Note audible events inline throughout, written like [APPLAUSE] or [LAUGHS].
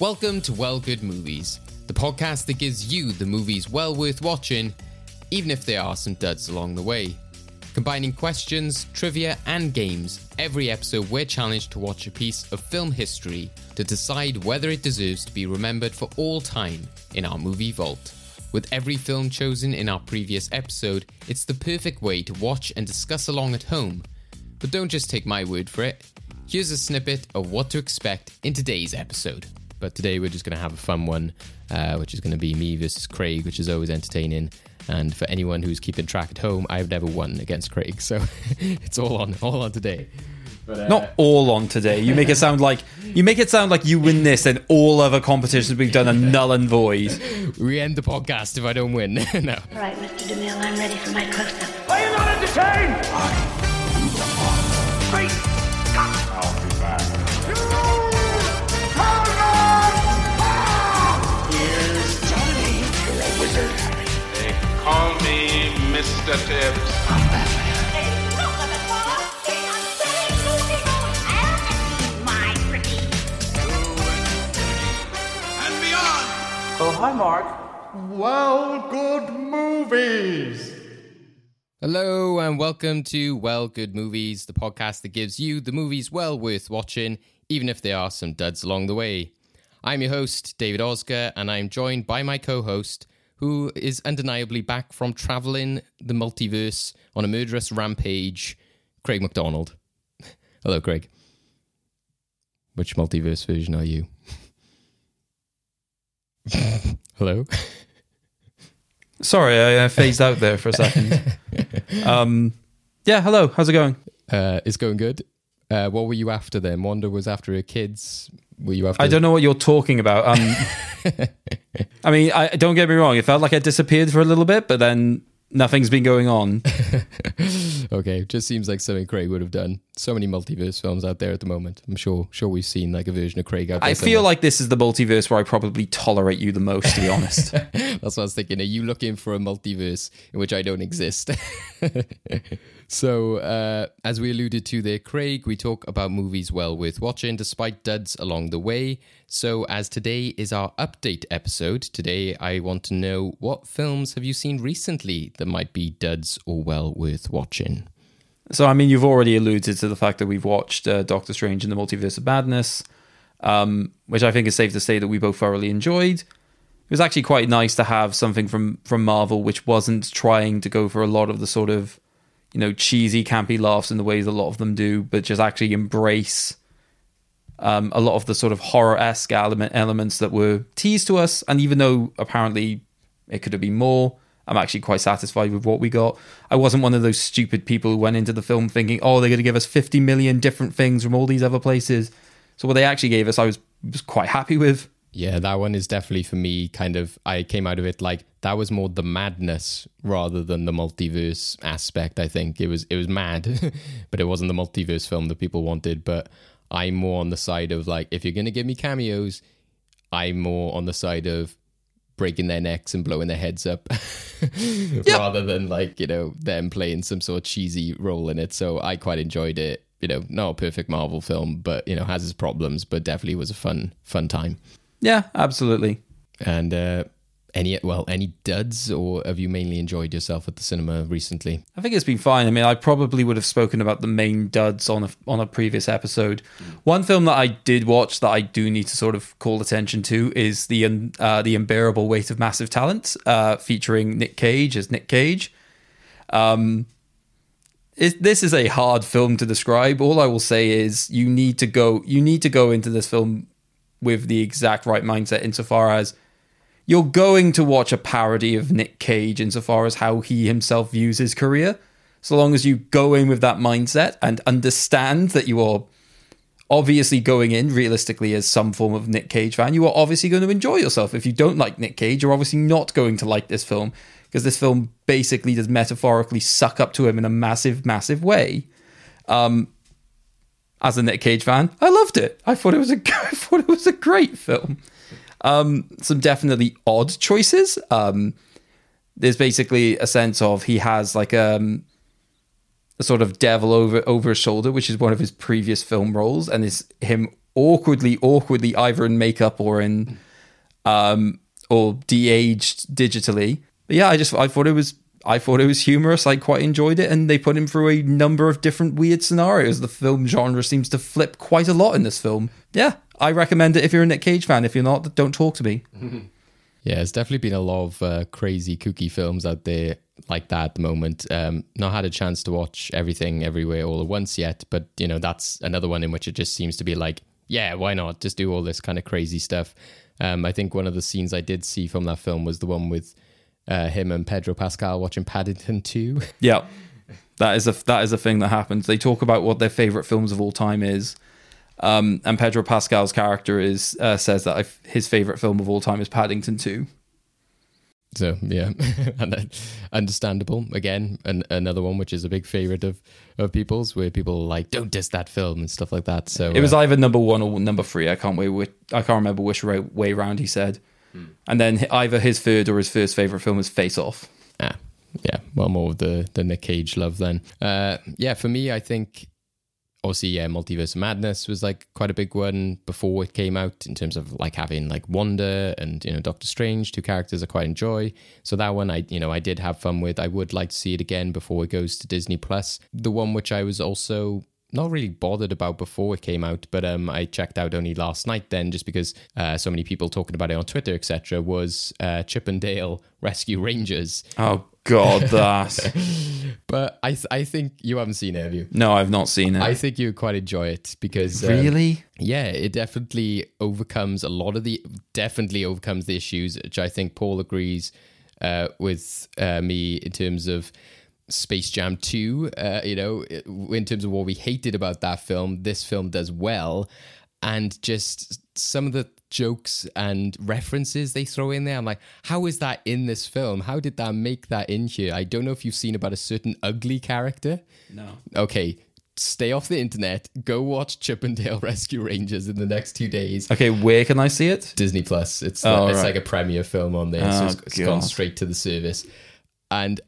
Welcome to Well Good Movies, the podcast that gives you the movies well worth watching, even if there are some duds along the way. Combining questions, trivia, and games, every episode we're challenged to watch a piece of film history to decide whether it deserves to be remembered for all time in our movie vault. With every film chosen in our previous episode, it's the perfect way to watch and discuss along at home. But don't just take my word for it. Here's a snippet of what to expect in today's episode. But today we're just going to have a fun one, uh, which is going to be me versus Craig, which is always entertaining. And for anyone who's keeping track at home, I've never won against Craig, so [LAUGHS] it's all on, all on today. But, uh, Not all on today. You make it sound [LAUGHS] like you make it sound like you win this, and all other competitions we've done are null and void. [LAUGHS] We end the podcast if I don't win. no. All right, Mr. DeMille, I'm ready for my close-up. Are you not entertained? Mr. Tibbs. And beyond! Oh, hi, Mark. Well, good movies. Hello and welcome to Well Good Movies, the podcast that gives you the movies well worth watching, even if there are some duds along the way. I'm your host, David Oscar, and I'm joined by my co host, who is undeniably back from traveling the multiverse on a murderous rampage, Craig McDonald. [LAUGHS] Hello, Craig. Which multiverse version are you? [LAUGHS] Hello? Sorry, I phased out there for a second. [LAUGHS] Um, yeah, hello. How's it going? Uh, it's going good. Uh, what were you after then? Wanda was after her kids. Were you after? I don't know what you're talking about. Um, [LAUGHS] I mean, I don't get me wrong. It felt like I disappeared for a little bit, but then nothing's been going on. [LAUGHS] okay, just seems like something Craig would have done. So many multiverse films out there at the moment. I'm sure, sure we've seen like a version of Craig out there. I feel like this is the multiverse where I probably tolerate you the most, to be [LAUGHS] honest. That's what I was thinking. Are you looking for a multiverse in which I don't exist? So, uh, as we alluded to there, Craig, we talk about movies well worth watching despite duds along the way. So, as today is our update episode, today I want to know what films have you seen recently that might be duds or well worth watching? So, I mean, you've already alluded to the fact that we've watched uh, Doctor Strange in the Multiverse of Madness, um, which I think is safe to say that we both thoroughly enjoyed. It was actually quite nice to have something from from Marvel which wasn't trying to go for a lot of the sort of, you know, cheesy, campy laughs in the ways a lot of them do, but just actually embrace um, a lot of the sort of horror esque element elements that were teased to us. And even though apparently it could have been more, I'm actually quite satisfied with what we got. I wasn't one of those stupid people who went into the film thinking, oh, they're going to give us 50 million different things from all these other places. So what they actually gave us, I was, was quite happy with. Yeah, that one is definitely for me kind of I came out of it like that was more the madness rather than the multiverse aspect, I think. It was it was mad, [LAUGHS] but it wasn't the multiverse film that people wanted, but I'm more on the side of like if you're going to give me cameos, I'm more on the side of breaking their necks and blowing their heads up [LAUGHS] rather than like, you know, them playing some sort of cheesy role in it. So I quite enjoyed it. You know, not a perfect Marvel film, but you know, has its problems, but definitely was a fun fun time. Yeah, absolutely. And uh, any well, any duds, or have you mainly enjoyed yourself at the cinema recently? I think it's been fine. I mean, I probably would have spoken about the main duds on a on a previous episode. One film that I did watch that I do need to sort of call attention to is the un- uh, the unbearable weight of massive talent, uh, featuring Nick Cage as Nick Cage. Um, it, this is a hard film to describe. All I will say is you need to go you need to go into this film with the exact right mindset insofar as you're going to watch a parody of Nick Cage insofar as how he himself views his career. So long as you go in with that mindset and understand that you are obviously going in realistically as some form of Nick Cage fan, you are obviously going to enjoy yourself. If you don't like Nick Cage, you're obviously not going to like this film because this film basically does metaphorically suck up to him in a massive, massive way. Um, as a Nick Cage fan, I loved it. I thought it was a, [LAUGHS] I thought it was a great film. Um, some definitely odd choices. Um, there's basically a sense of he has like um, a sort of devil over over his shoulder, which is one of his previous film roles, and is him awkwardly, awkwardly either in makeup or in um or de-aged digitally. But yeah, I just I thought it was I thought it was humorous. I quite enjoyed it, and they put him through a number of different weird scenarios. The film genre seems to flip quite a lot in this film. Yeah, I recommend it if you're a Nick Cage fan. If you're not, don't talk to me. [LAUGHS] Yeah, there's definitely been a lot of uh, crazy, kooky films out there like that at the moment. Um, not had a chance to watch everything everywhere all at once yet, but you know that's another one in which it just seems to be like, yeah, why not? Just do all this kind of crazy stuff. Um, I think one of the scenes I did see from that film was the one with uh, him and Pedro Pascal watching Paddington 2. [LAUGHS] Yeah, that is a that is a thing that happens. They talk about what their favorite films of all time is, um, and Pedro Pascal's character is uh, says that his favorite film of all time is Paddington Two. So yeah, [LAUGHS] and then understandable again. An, another one which is a big favorite of of people's, where people are like don't diss that film and stuff like that. So It was uh, either number one or number three. I can't wait. Which, I can't remember which way, way round he said. And then either his third or his first favorite film is Face Off. Ah, yeah, well, more of the the Nick Cage love then. Uh, yeah, for me, I think obviously, yeah, Multiverse Madness was like quite a big one before it came out in terms of like having like Wanda and you know Doctor Strange, two characters I quite enjoy. So that one, I you know I did have fun with. I would like to see it again before it goes to Disney Plus. The one which I was also not really bothered about before it came out, but um, I checked out only last night then, just because uh, so many people talking about it on Twitter, etc. Was uh, Chip and Dale Rescue Rangers? Oh God, [LAUGHS] that. But I th- I think you haven't seen it, have you? no, I've not seen it. I think you would quite enjoy it because um, really? yeah, it definitely overcomes a lot of the definitely overcomes the issues, which I think Paul agrees uh, with uh, me in terms of Space Jam 2. Uh, you know, in terms of what we hated about that film, this film does well. And just some of the jokes and references they throw in there, I'm like, how is that in this film? How did that make that in here? I don't know if you've seen about a certain ugly character. No. Okay, stay off the internet. Go watch Chip and Dale [LAUGHS] Rescue Rangers in the next two days. Okay, where can I see it? Disney Plus. It's Oh, it's right. like a premiere film on there, so Oh, it's, it's gone straight to the service. And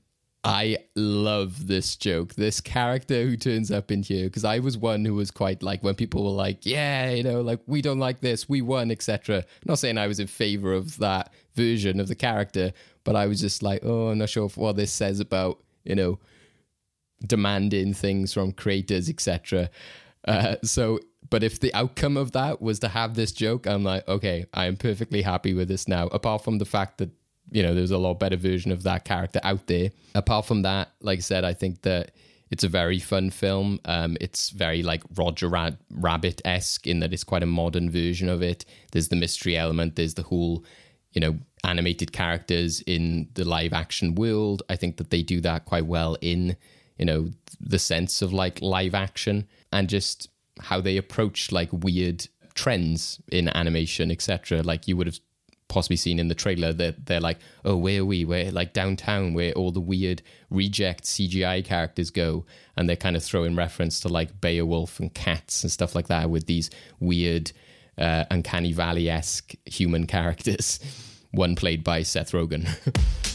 I love this joke. This character who turns up in here because I was one who was quite like when people were like, "Yeah, you know, like we don't like this, we won, etc." Not saying I was in favor of that version of the character, but I was just like, "Oh, I'm not sure what this says about you know demanding things from creators, etc." Uh, so, but if the outcome of that was to have this joke, I'm like, okay, I am perfectly happy with this now. Apart from the fact that you know there's a lot better version of that character out there. Apart from that, like I said, I think that it's a very fun film. Um, it's very like Roger Rabbit esque in that it's quite a modern version of it. There's the mystery element. There's the whole you know animated characters in the live action world. I think that they do that quite well in you know the sense of like live action and just how they approach like weird trends in animation etc like you would have possibly seen in the trailer that they're like oh where are we? We're like downtown where all the weird reject cgi characters go. And they're kind of throwing reference to like beowulf and cats and stuff like that with these weird uh, uncanny valley-esque human characters. [LAUGHS] One played by seth rogen. [LAUGHS]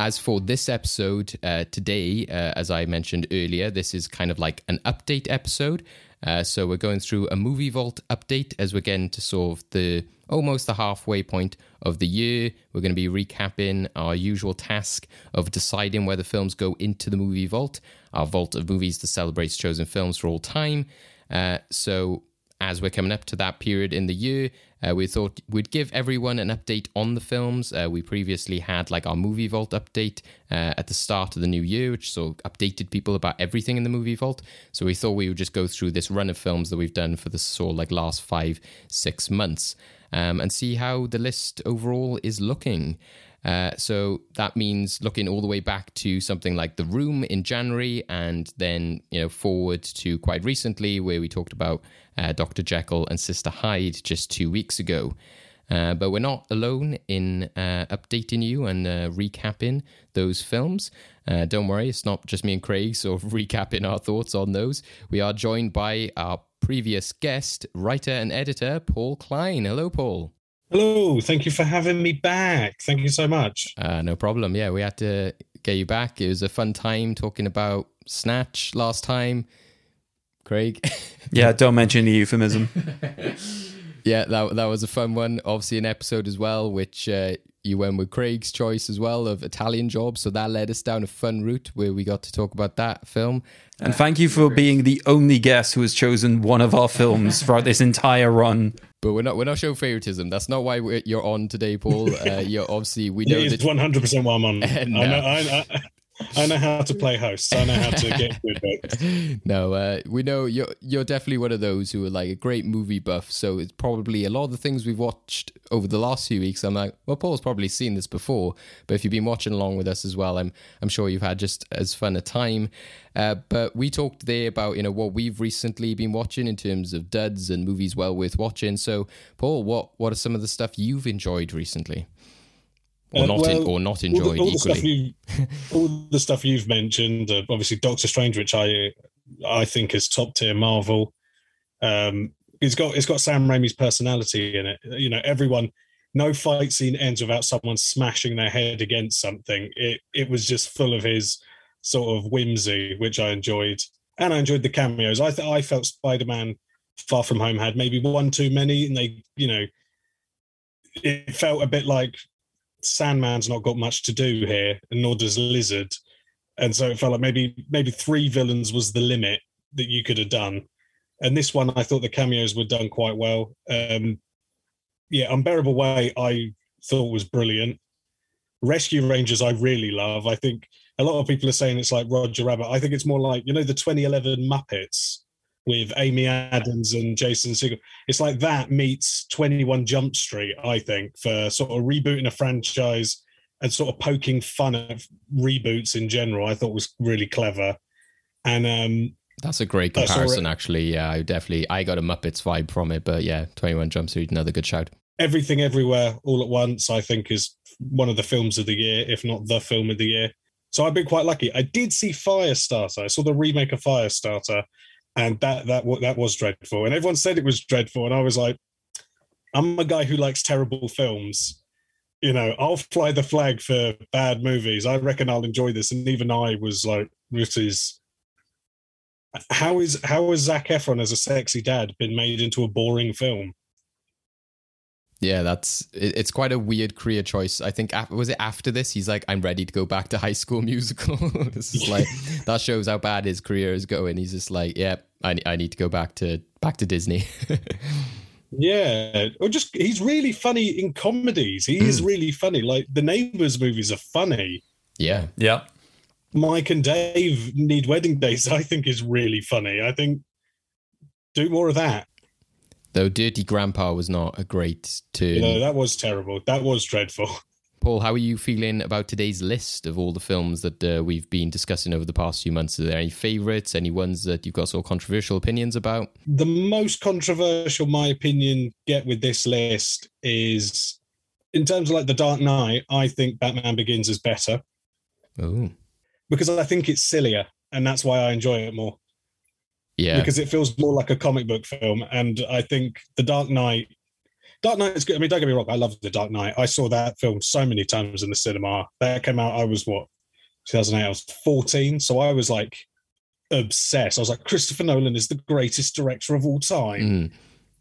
As for this episode uh, today, uh, as I mentioned earlier, this is kind of like an update episode. Uh, so we're going through a movie vault update as we're getting to sort of the almost the halfway point of the year. We're going to be recapping our usual task of deciding whether films go into the movie vault, our vault of movies that celebrates chosen films for all time. Uh, so as we're coming up to that period in the year, uh, we thought we'd give everyone an update on the films. Uh, we previously had like our movie vault update uh, at the start of the new year, which so updated people about everything in the movie vault. So we thought we would just go through this run of films that we've done for the sort like last five, six months um, and see how the list overall is looking. Uh, so that means looking all the way back to something like The Room in January, and then you know forward to quite recently, where we talked about uh, Doctor Jekyll and Sister Hyde just two weeks ago. Uh, but we're not alone in uh, updating you and uh, recapping those films. Don't worry, it's not just me and Craig sort of [LAUGHS] recapping our thoughts on those. We are joined by our previous guest, writer and editor, Paul Klein. Hello, Paul. Hello, thank you for having me back. Thank you so much. Uh, no problem. Yeah, we had to get you back. It was a fun time talking about Snatch last time. Craig. Yeah, don't mention the euphemism. [LAUGHS] yeah, that that was a fun one. Obviously, an episode as well, which uh, you went with Craig's choice as well of Italian Job. So that led us down a fun route where we got to talk about that film. And thank you for being the only guest who has chosen one of our films [LAUGHS] throughout this entire run. But we're not we're not showing favoritism. That's not why we're, you're on today, Paul. Uh, you're obviously we [LAUGHS] know it is one hundred percent why I'm on. And, [LAUGHS] I, know, uh, I, [LAUGHS] I, know how to play host. I know how to get good bits. [LAUGHS] no, uh, we know you're you're definitely one of those who are like a great movie buff. So it's probably a lot of the things we've watched over the last few weeks. I'm like, well, Paul's probably seen this before, but if you've been watching along with us as well, I'm I'm sure you've had just as fun a time. Uh, but we talked there about you know what we've recently been watching in terms of duds and movies well worth watching. So, Paul, what what are some of the stuff you've enjoyed recently? Or Uh, not, well, in, or not all the- enjoyed all the, stuff equally. you, all the stuff you've mentioned, uh, obviously Doctor Strange, which I I think is top tier Marvel. Um, it's got it's got Sam Raimi's personality in it. You know, everyone. No fight scene ends without someone smashing their head against something. It it was just full of his sort of whimsy, which I enjoyed, and I enjoyed the cameos. I th- I felt Spider Man Far From Home had maybe one too many, and they you know it felt a bit like Sandman's not got much to do here, and nor does Lizard. And so it felt like maybe maybe three villains was the limit that you could have done. And this one, I thought the cameos were done quite well. Um, yeah, Unbearable Weight, I thought was brilliant. Rescue Rangers, I really love. I think a lot of people are saying it's like Roger Rabbit. I think it's more like you know the 2011 Muppets with Amy Adams and Jason Segel. It's like that meets 21 Jump Street, I think, for sort of rebooting a franchise and sort of poking fun at reboots in general. I thought was really clever. And um, That's a great comparison, actually. Yeah, I definitely I got a Muppets vibe from it, but yeah, Twenty One Jump Street, another good shout. Everything Everywhere All at Once, I think, is one of the films of the year, if not the film of the year. So I've been quite lucky. I did see Firestarter. I saw the remake of Firestarter, and that that that was dreadful. And everyone said it was dreadful, and I was like, I'm a guy who likes terrible films. You know, I'll fly the flag for bad movies. I reckon I'll enjoy this. And even I was like, this is how is how has Zac Efron as a sexy dad been made into a boring film? Yeah, that's it, it's quite a weird career choice. I think af- was it after this he's like, I'm ready to go back to High School [LAUGHS] Musical. [LAUGHS] this is like [LAUGHS] that shows how bad his career is going. He's just like, yeah, I I need to go back to back to Disney. Yeah, or just he's really funny in comedies. He is mm. really funny. Like the Neighbours movies are funny. yeah, Yeah. Mike and Dave need wedding dates. I think is really funny. I think do more of that. Though Dirty Grandpa was not a great turn. You know that was terrible. That was dreadful. Paul, how are you feeling about today's list of all the films that uh, we've been discussing over the past few months? Are there any favourites? Any ones that you've got sort of controversial opinions about? The most controversial, my opinion, get with this list is in terms of like the Dark Knight. I think Batman Begins is better Oh, because I think it's sillier, and that's why I enjoy it more. Yeah. because it feels more like a comic book film. And I think The Dark Knight, Dark Knight is good. I mean, don't get me wrong, I love The Dark Knight. I saw that film so many times in the cinema. That came out, I was what, 2008, I was 14. So I was like obsessed. I was like, Christopher Nolan is the greatest director of all time. Mm.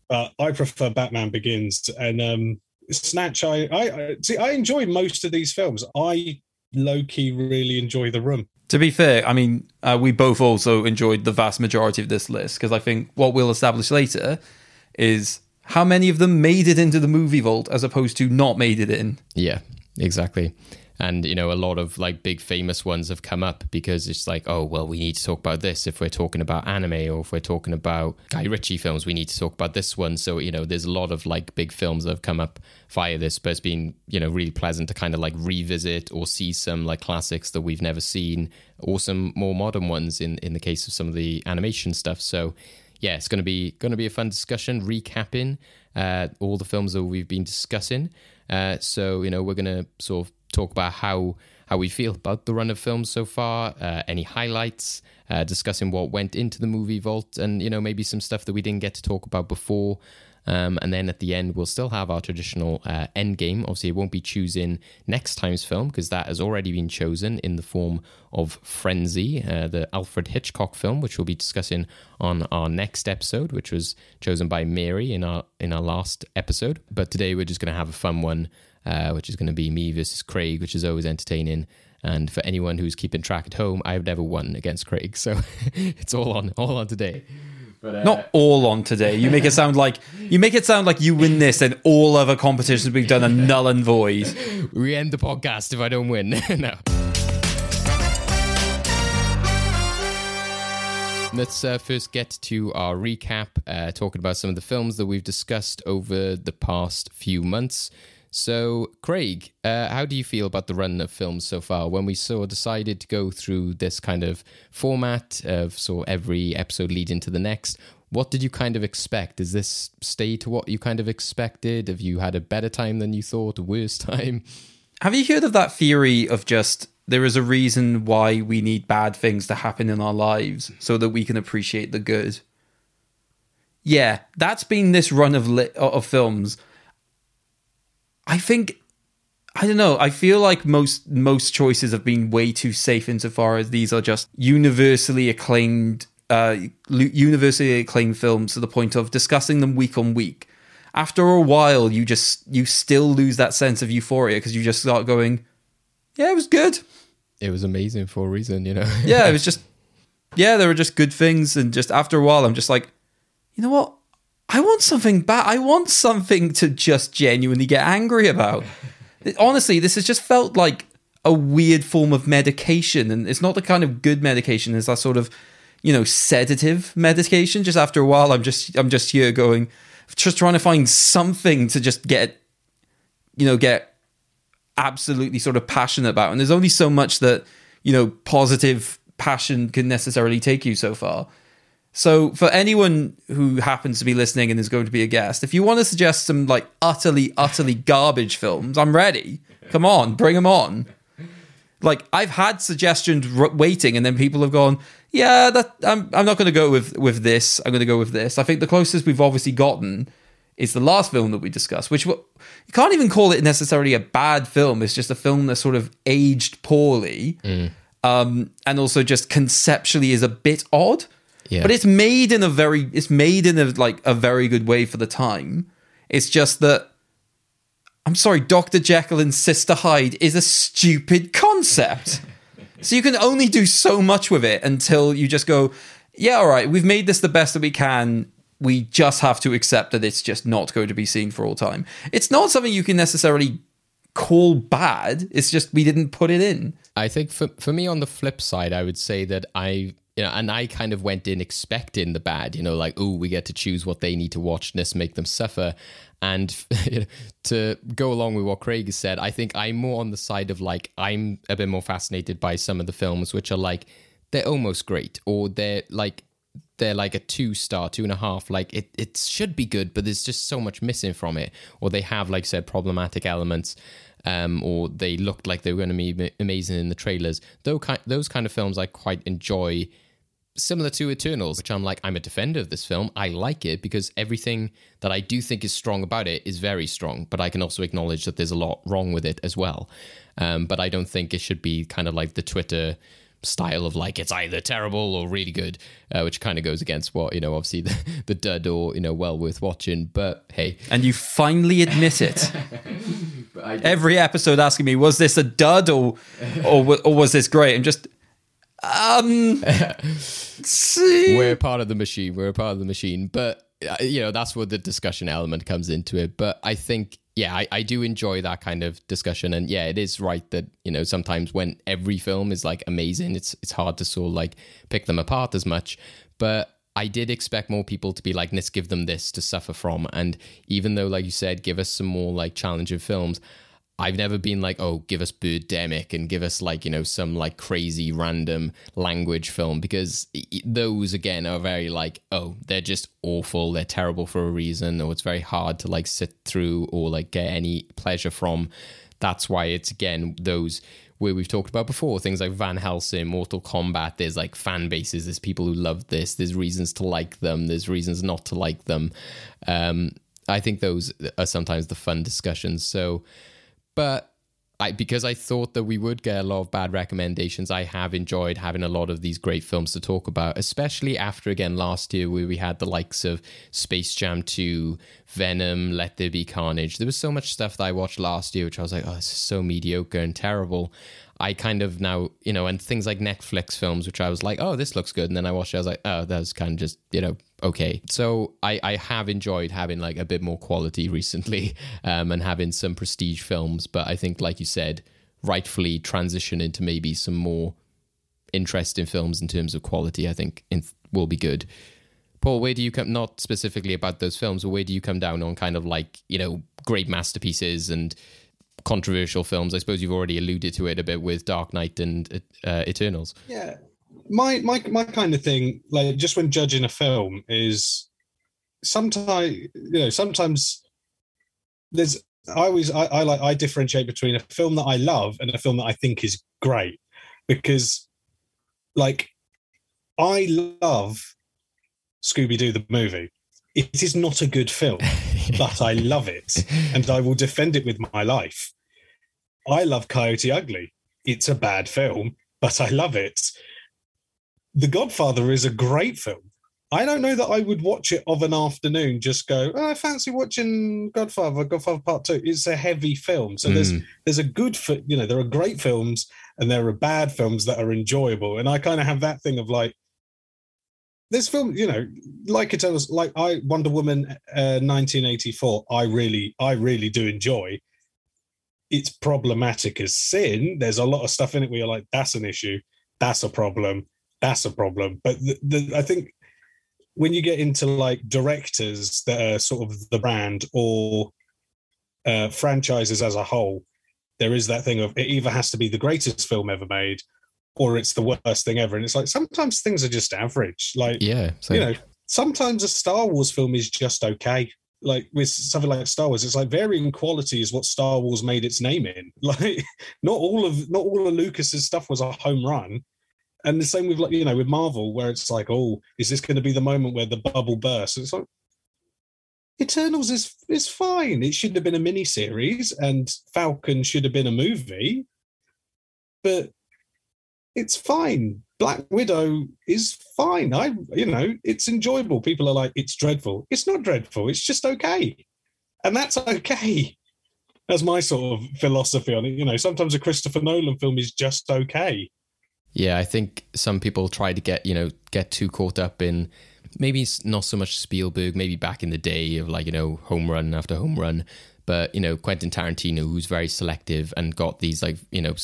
But I prefer Batman Begins. And um, Snatch, I, I, I see, I enjoy most of these films. I low key really enjoy The Room. To be fair, I mean, uh, we both also enjoyed the vast majority of this list because I think what we'll establish later is how many of them made it into the movie vault as opposed to not made it in. Yeah, exactly. And you know, a lot of like big famous ones have come up because it's like, oh well, we need to talk about this if we're talking about anime or if we're talking about Guy Ritchie films, we need to talk about this one. So you know, there's a lot of like big films that have come up via this, but it's been you know really pleasant to kind of like revisit or see some like classics that we've never seen or some more modern ones in in the case of some of the animation stuff. So yeah, it's going to be going to be a fun discussion, recapping uh, all the films that we've been discussing. Uh, so you know, we're going to sort of talk about how how we feel about the run of films so far, uh, any highlights, uh, discussing what went into the movie vault, and you know maybe some stuff that we didn't get to talk about before. Um, and then at the end, we'll still have our traditional uh, end game. Obviously, it won't be choosing next time's film because that has already been chosen in the form of Frenzy, uh, the Alfred Hitchcock film, which we'll be discussing on our next episode, which was chosen by Mary in our in our last episode. But today, we're just going to have a fun one, uh, which is going to be me versus Craig, which is always entertaining. And for anyone who's keeping track at home, I've never won against Craig, so [LAUGHS] it's all on all on today. But, uh, Not all on today. You make it sound like you make it sound like you win this and all other competitions we've done are null and void. [LAUGHS] we end the podcast if I don't win. [LAUGHS] no. Let's uh, first get to our recap, uh, talking about some of the films that we've discussed over the past few months. So, Craig, uh, how do you feel about the run of films so far? When we saw decided to go through this kind of format of so every episode leading to the next, what did you kind of expect? Does this stay to what you kind of expected? Have you had a better time than you thought, a worse [LAUGHS] time? Have you heard of that theory of just there is a reason why we need bad things to happen in our lives so that we can appreciate the good? Yeah, that's been this run of li- of films. I think I don't know. I feel like most most choices have been way too safe insofar as these are just universally acclaimed, uh, universally acclaimed films to the point of discussing them week on week. After a while, you just you still lose that sense of euphoria because you just start going, "Yeah, it was good. It was amazing for a reason, you know." Yeah, it was [LAUGHS] just, yeah, there were just good things, and just after a while, I'm just like, you know what? I want something bad. I want something to just genuinely get angry about. Honestly, this has just felt like a weird form of medication, and it's not the kind of good medication. It's that sort of, you know, sedative medication. Just after a while, I'm just I'm just here going, just trying to find something to just get, you know, get absolutely sort of passionate about. And there's only so much that you know positive passion can necessarily take you so far. So, for anyone who happens to be listening and is going to be a guest, if you want to suggest some like utterly, utterly garbage films, I'm ready. Come on, bring them on. Like I've had suggestions r- waiting, and then people have gone, "Yeah, that I'm, I'm not going to go with with this. I'm going to go with this." I think the closest we've obviously gotten is the last film that we discussed, which you can't even call it necessarily a bad film. It's just a film that sort of aged poorly, um, and also just conceptually is a bit odd. Yeah. But it's made in a very it's made in a like a very good way for the time. It's just that I'm sorry, Dr. Jekyll and Sister Hyde is a stupid concept. [LAUGHS] so you can only do so much with it until you just go, yeah, all right, we've made this the best that we can. We just have to accept that it's just not going to be seen for all time. It's not something you can necessarily call bad. It's just we didn't put it in. I think for for me on the flip side, I would say that I you know, and I kind of went in expecting the bad, you know, like, oh, we get to choose what they need to watch, and this make them suffer. And [LAUGHS] to go along with what Craig has said, I think I'm more on the side of like, I'm a bit more fascinated by some of the films which are like, they're almost great, or they're like, they're like a two star, two and a half. Like it, it should be good, but there's just so much missing from it. Or they have, like I said, problematic elements, um, or they looked like they were going to be amazing in the trailers. Kind, those kind of films I quite enjoy similar to Eternals, which I'm like, I'm a defender of this film. I like it because everything that I do think is strong about it is very strong, but I can also acknowledge that there's a lot wrong with it as well. Um, but I don't think it should be kind of like the Twitter style of like it's either terrible or really good, uh, which kind of goes against what, you know, obviously [LAUGHS] the, the dud or, you know, well worth watching. But hey. And you finally admit it. [LAUGHS] Every episode asking me, was this a dud or, or, or was this great? And just, um, we're part of the machine. We're a part of the machine. But uh, you know, that's where the discussion element comes into it. But I think, yeah, I, I do enjoy that kind of discussion. And yeah, it is right that you know sometimes when every film is like amazing, it's it's hard to sort of like pick them apart as much. But I did expect more people to be like, let's give them this to suffer from. And even though, like you said, give us some more like challenging films. I've never been like, oh, give us Birdemic and give us like, you know, some like crazy random language film because those again are very like, oh, they're just awful. They're terrible for a reason, or it's very hard to like sit through or like get any pleasure from. That's why it's again those where we've talked about before things like Van Helsing, Mortal Kombat. There's like fan bases. There's people who love this. There's reasons to like them. There's reasons not to like them. Um, I think those are sometimes the fun discussions. So, but I because I thought that we would get a lot of bad recommendations. I have enjoyed having a lot of these great films to talk about, especially after again last year where we had the likes of Space Jam 2, Venom, Let There Be Carnage. There was so much stuff that I watched last year which I was like, oh, this is so mediocre and terrible. I kind of now, you know, and things like Netflix films, which I was like, oh, this looks good. And then I watched it, I was like, oh, that's kind of just, you know, okay. So I, I have enjoyed having like a bit more quality [LAUGHS] recently um, and having some prestige films. But I think, like you said, rightfully transition into maybe some more interesting films in terms of quality, I think in, will be good. Paul, where do you come, not specifically about those films, but where do you come down on kind of like, you know, great masterpieces and controversial films. I suppose you've already alluded to it a bit with Dark Knight and uh, Eternals. Yeah, my my my kind of thing, like just when judging a film, is sometimes you know sometimes there's I always I, I like I differentiate between a film that I love and a film that I think is great because like I love Scooby Doo the movie. It is not a good film, [LAUGHS] but I love it and I will defend it with my life. I love Coyote Ugly. It's a bad film, but I love it. The Godfather is a great film. I don't know that I would watch it of an afternoon. Just go, oh, I fancy watching Godfather, Godfather Part Two. It's a heavy film, so mm. there's there's a good, you know, there are great films and there are bad films that are enjoyable, and I kind of have that thing of like, this film, you know, like it was like I Wonder Woman, uh, 1984. I really, I really do enjoy. It's problematic as sin. There's a lot of stuff in it where you're like, that's an issue, that's a problem, that's a problem. But the, the, I think when you get into like directors that are sort of the brand or uh, franchises as a whole, there is that thing of it either has to be the greatest film ever made or it's the worst thing ever. And it's like sometimes things are just average. Like, yeah, you know, sometimes a Star Wars film is just okay. Like with something like Star Wars, it's like varying quality is what Star Wars made its name in. [LAUGHS] Like, not all of not all of Lucas's stuff was a home run. And the same with like you know with Marvel, where it's like, oh, is this going to be the moment where the bubble bursts? It's like Eternals is is fine. It should have been a mini series, and Falcon should have been a movie. But it's fine. Black Widow is fine. I, you know, it's enjoyable. People are like, it's dreadful. It's not dreadful. It's just okay, and that's okay. That's my sort of philosophy on it. You know, sometimes a Christopher Nolan film is just okay. Yeah, I think some people try to get you know get too caught up in maybe not so much Spielberg, maybe back in the day of like you know home run after home run, but you know Quentin Tarantino, who's very selective and got these like you know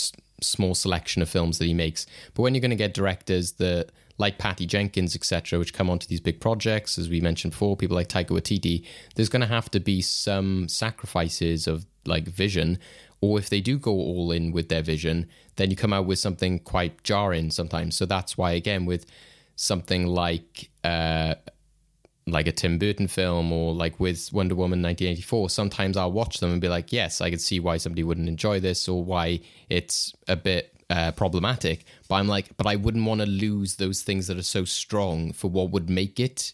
small selection of films that he makes. But when you're going to get directors that like Patty Jenkins, etc., which come onto these big projects, as we mentioned before, people like Taika Waititi, there's going to have to be some sacrifices of like vision. Or if they do go all in with their vision, then you come out with something quite jarring sometimes. So that's why, again, with something like uh, like a Tim Burton film or like with Wonder Woman 1984, sometimes I'll watch them and be like, yes, I can see why somebody wouldn't enjoy this or why it's a bit uh, problematic. But I'm like, but I wouldn't want to lose those things that are so strong for what would make it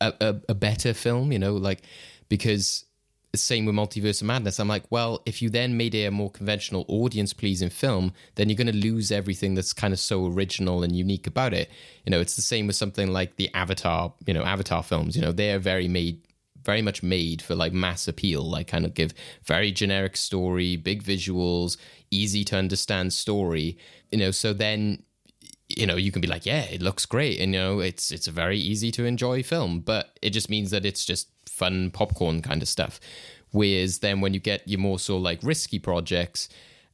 a, a, a better film, you know, like because same with Multiverse of Madness. I'm like, well, if you then made it a more conventional audience pleasing film, then you're going to lose everything that's kind of so original and unique about it. You know, it's the same with something like the Avatar, you know, Avatar films. You know, they're very made, very much made for like mass appeal, like kind of give very generic story, big visuals, easy to understand story. You know, so then you know you can be like yeah it looks great and you know it's it's a very easy to enjoy film but it just means that it's just fun popcorn kind of stuff. Whereas then when you get your more so like risky projects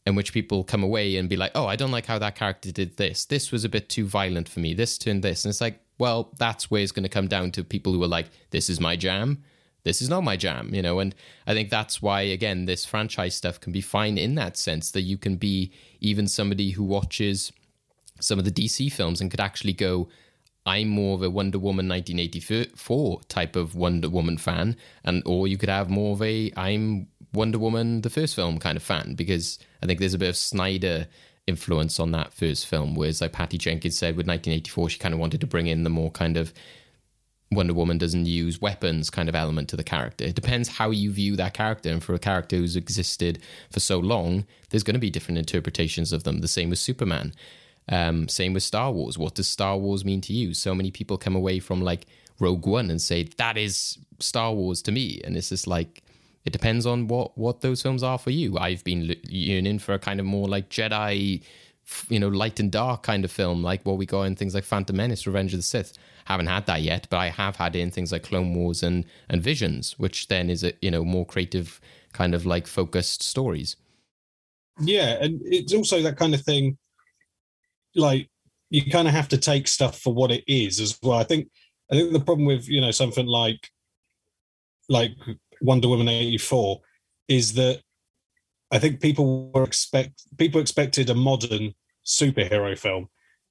in which people come away and be like, oh, I don't like how that character did this. This was a bit too violent for me. This turned this. And it's like, well, that's where it's going to come down to people who are like, this is my jam. This is not my jam, you know. And I think that's why, again, this franchise stuff can be fine in that sense that you can be even somebody who watches some of the DC films and could actually go, I'm more of a Wonder Woman 1984 type of Wonder Woman fan, and or you could have more of a I'm Wonder Woman the first film kind of fan because I think there's a bit of Snyder influence on that first film. Whereas like Patty Jenkins said with 1984, she kind of wanted to bring in the more kind of Wonder Woman doesn't use weapons kind of element to the character. It depends how you view that character. And for a character who's existed for so long, there's going to be different interpretations of them. The same with Superman. Um, same with Star Wars. What does Star Wars mean to you? So many people come away from like Rogue One and say that is Star Wars to me, and it's just like it depends on what what those films are for you. I've been yearning for a kind of more like Jedi, you know, light and dark kind of film, like what we got in things like Phantom Menace, Revenge of the Sith. Haven't had that yet, but I have had in things like Clone Wars and and Visions, which then is a you know more creative kind of like focused stories. Yeah, and it's also that kind of thing. Like you kind of have to take stuff for what it is as well. I think I think the problem with you know something like like Wonder Woman eighty four is that I think people were expect people expected a modern superhero film,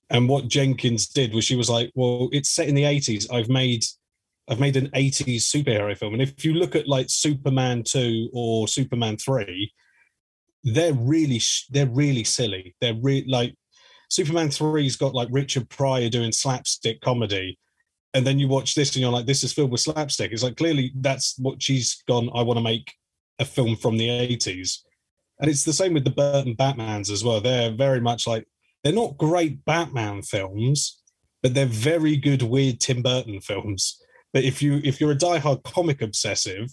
and what Jenkins did was she was like, well, it's set in the eighties. I've made I've made an 80s superhero film. And if you look at like Superman 2 or Superman 3, they're really they're really silly. They're really like Superman 3's got like Richard Pryor doing slapstick comedy. And then you watch this and you're like, this is filled with slapstick. It's like clearly that's what she's gone. I want to make a film from the 80s. And it's the same with the Burton Batmans as well. They're very much like they're not great Batman films, but they're very good weird Tim Burton films. But if you if you're a diehard comic obsessive,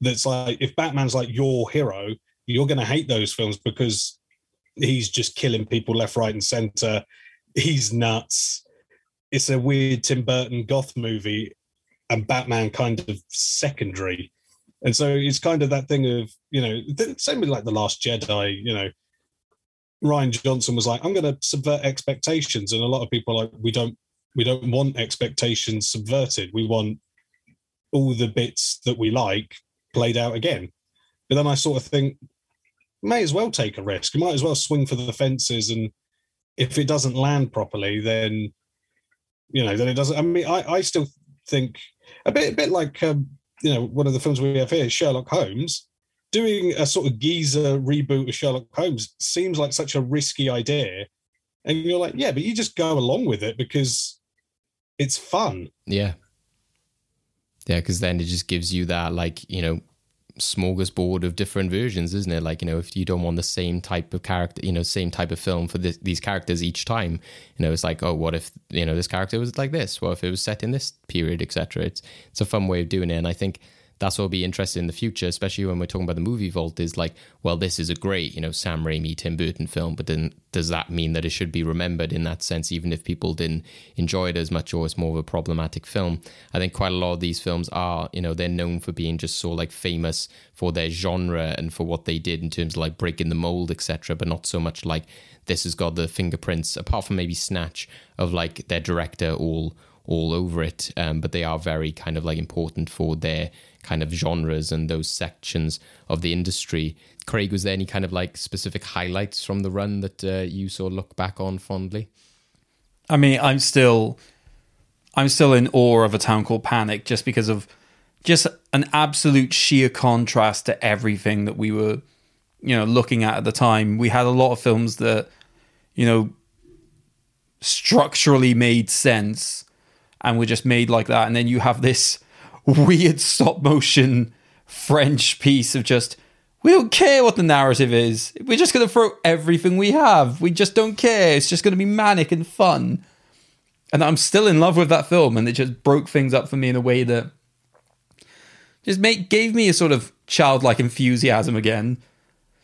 that's like if Batman's like your hero, you're going to hate those films because he's just killing people left, right, and center. He's nuts. It's a weird Tim Burton goth movie, and Batman kind of secondary. And so it's kind of that thing of you know, same with like the Last Jedi. You know, Rian Johnson was like, "I'm going to subvert expectations," and a lot of people like, "We don't we don't want expectations subverted. We want all the bits that we like played out again. But then I sort of think, may as well take a risk. You might as well swing for the fences, and if it doesn't land properly, then you know, then it doesn't. I mean, I, I still think a bit, a bit like um, you know, one of the films we have here, Sherlock Holmes. Doing a sort of geezer reboot of Sherlock Holmes seems like such a risky idea, and you're like, yeah, but you just go along with it because it's fun. Yeah. Yeah, because then it just gives you that, like, you know, smorgasbord of different versions, isn't it? Like, you know, if you don't want the same type of character, you know, same type of film for this, these characters each time, you know, it's like, oh, what if, you know, this character was like this? What if it was set in this period, etc. It's it's a fun way of doing it, and I think that's what will be interesting in the future, especially when we're talking about the movie vault. Is like, well, this is a great, you know, Sam Raimi, Tim Burton film, but then does that mean that it should be remembered in that sense, even if people didn't enjoy it as much or it's more of a problematic film? I think quite a lot of these films are, you know, they're known for being just so like famous for their genre and for what they did in terms of like breaking the mold, etc., but not so much like this has got the fingerprints, apart from maybe Snatch, of like their director all all over it. Um, but they are very kind of like important for their kind of genres and those sections of the industry. Craig, was there any kind of like specific highlights from the run that uh, you sort of look back on fondly? I mean, I'm still, I'm still in awe of a town called Panic just because of just an absolute sheer contrast to everything that we were, you know, looking at at the time. We had a lot of films that, you know, structurally made sense and were just made like that, and then you have this weird stop motion French piece of just we don't care what the narrative is. We're just going to throw everything we have. We just don't care. It's just going to be manic and fun. And I'm still in love with that film, and it just broke things up for me in a way that just make gave me a sort of childlike enthusiasm again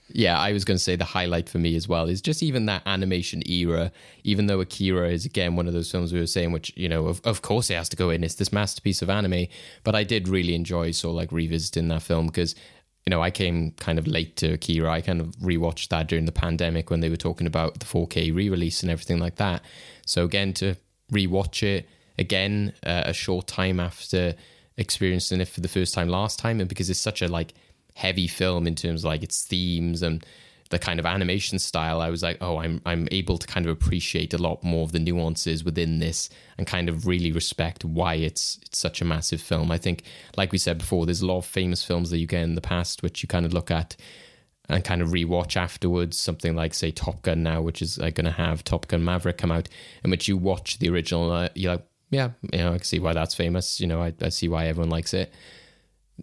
yeah, I was going to say the highlight for me as well is just even that animation era. Even though Akira is again one of those films we were saying, which you know, of, of course it has to go in. It's this masterpiece of anime. But I did really enjoy so like revisiting that film because you know I came kind of late to Akira. I kind of rewatched that during the pandemic when they were talking about the 4K re-release and everything like that. So again, to rewatch it again uh, a short time after experiencing it for the first time last time, and because it's such a like heavy film in terms of like its themes and the kind of animation style, I was like, oh, I'm I'm able to kind of appreciate a lot more of the nuances within this and kind of really respect why it's it's such a massive film. I think, like we said before, there's a lot of famous films that you get in the past which you kind of look at and kind of rewatch afterwards. Something like say Top Gun now, which is like going to have Top Gun Maverick come out, in which you watch the original, uh, you're like, yeah, you know, I can see why that's famous. You know, I, I see why everyone likes it.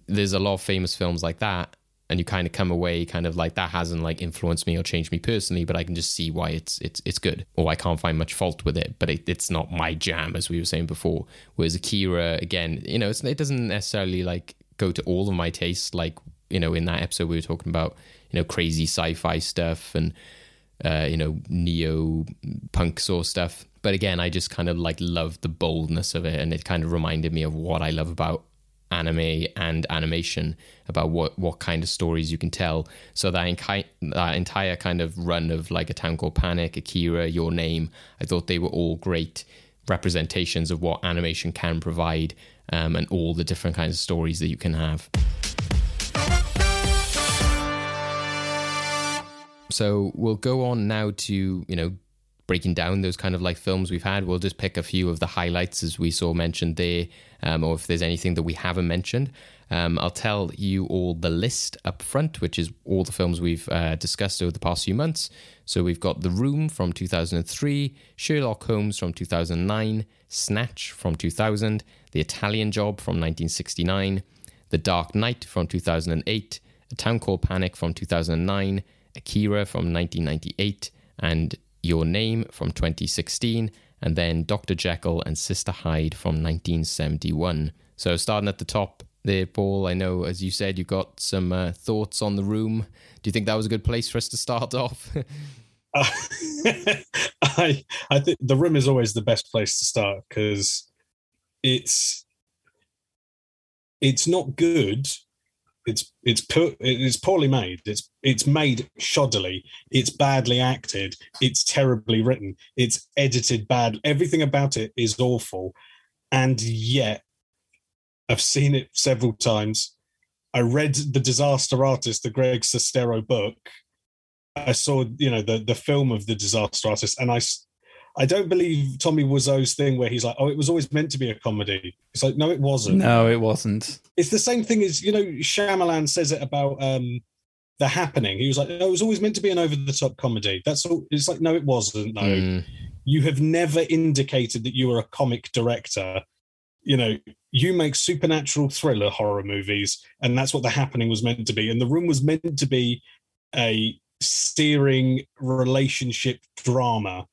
There's a lot of famous films like that, and you kind of come away kind of like that hasn't like influenced me or changed me personally, but I can just see why it's it's it's good. Or I can't find much fault with it, but it, it's not my jam, as we were saying before. Whereas Akira, again, you know, it doesn't necessarily like go to all of my tastes. Like you know, in that episode we were talking about you know crazy sci-fi stuff and uh, you know neo punk sort of stuff. But again, I just kind of like loved the boldness of it, and it kind of reminded me of what I love about anime and animation about what what kind of stories you can tell. So that, inki- that entire kind of run of like a town called Panic, Akira, Your Name, I thought they were all great representations of what animation can provide um, and all the different kinds of stories that you can have. So we'll go on now to you know breaking down those kind of like films we've had. We'll just pick a few of the highlights as we saw mentioned there, um, or if there's anything that we haven't mentioned. Um, I'll tell you all the list up front, which is all the films we've uh, discussed over the past few months. So we've got The Room from 2003, Sherlock Holmes from 2009, Snatch from 2000, The Italian Job from 1969, The Dark Knight from 2008, A Town Called Panic from 2009, Akira from 1998, and Your Name from 2016, and then Dr. Jekyll and Sister Hyde from 1971. So starting at the top there, Paul, I know, as you said, you got some uh, thoughts on the room. Do you think that was a good place for us to start [LAUGHS] off? Uh, [LAUGHS] I I think the room is always the best place to start because it's it's not good. It's it's pu- it's poorly made. It's it's made shoddily. It's badly acted. It's terribly written. It's edited bad. Everything about it is awful, and yet I've seen it several times. I read the Disaster Artist, the Greg Sestero book. I saw, you know, the the film of the Disaster Artist, and I, I don't believe Tommy Wiseau's thing where he's like, "Oh, it was always meant to be a comedy." It's like, no, it wasn't. No, it wasn't. It's the same thing as you know, Shyamalan says it about um the Happening. He was like, "No, it was always meant to be an over the top comedy." That's all. It's like, no, it wasn't. No, Mm, you have never indicated that you were a comic director. You know, you make supernatural thriller horror movies, and that's what The Happening was meant to be. And The Room was meant to be a searing relationship drama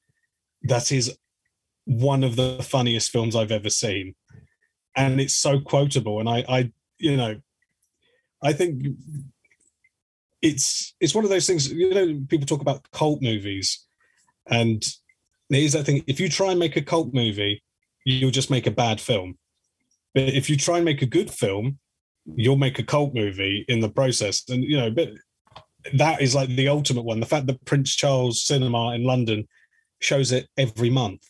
that is one of the funniest films I've ever seen. And it's so quotable. And I, I you know, I think it's it's one of those things, you know, people talk about cult movies. And here's that thing if you try and make a cult movie, you'll just make a bad film. But if you try and make a good film, you'll make a cult movie in the process. And you know, but that is like the ultimate one. The fact that Prince Charles Cinema in London shows it every month.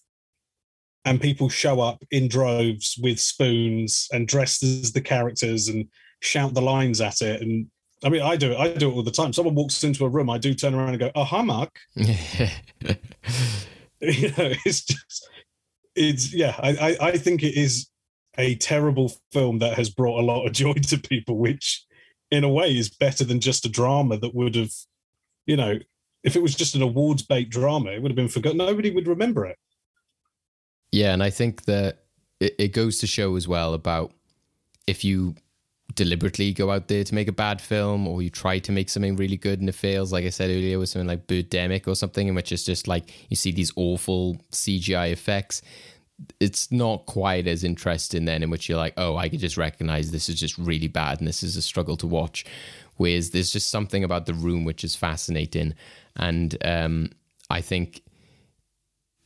And people show up in droves with spoons and dressed as the characters and shout the lines at it. And I mean, I do it. I do it all the time. Someone walks into a room, I do turn around and go, "Oh, hi, Mark." [LAUGHS] [LAUGHS] you know, it's just, it's yeah. I, I I think it is a terrible film that has brought a lot of [LAUGHS] joy to people, which in a way is better than just a drama that would have, you know, if it was just an awards bait drama, it would have been forgotten. Nobody would remember it. Yeah, and I think that it, it goes to show as well about if you deliberately go out there to make a bad film or you try to make something really good and it fails, like I said earlier, with something like Birdemic or something, in which it's just like you see these awful CGI effects. It's not quite as interesting then, in which you're like, oh, I can just recognize this is just really bad and this is a struggle to watch. Whereas there's just something about the room which is fascinating. And um, I think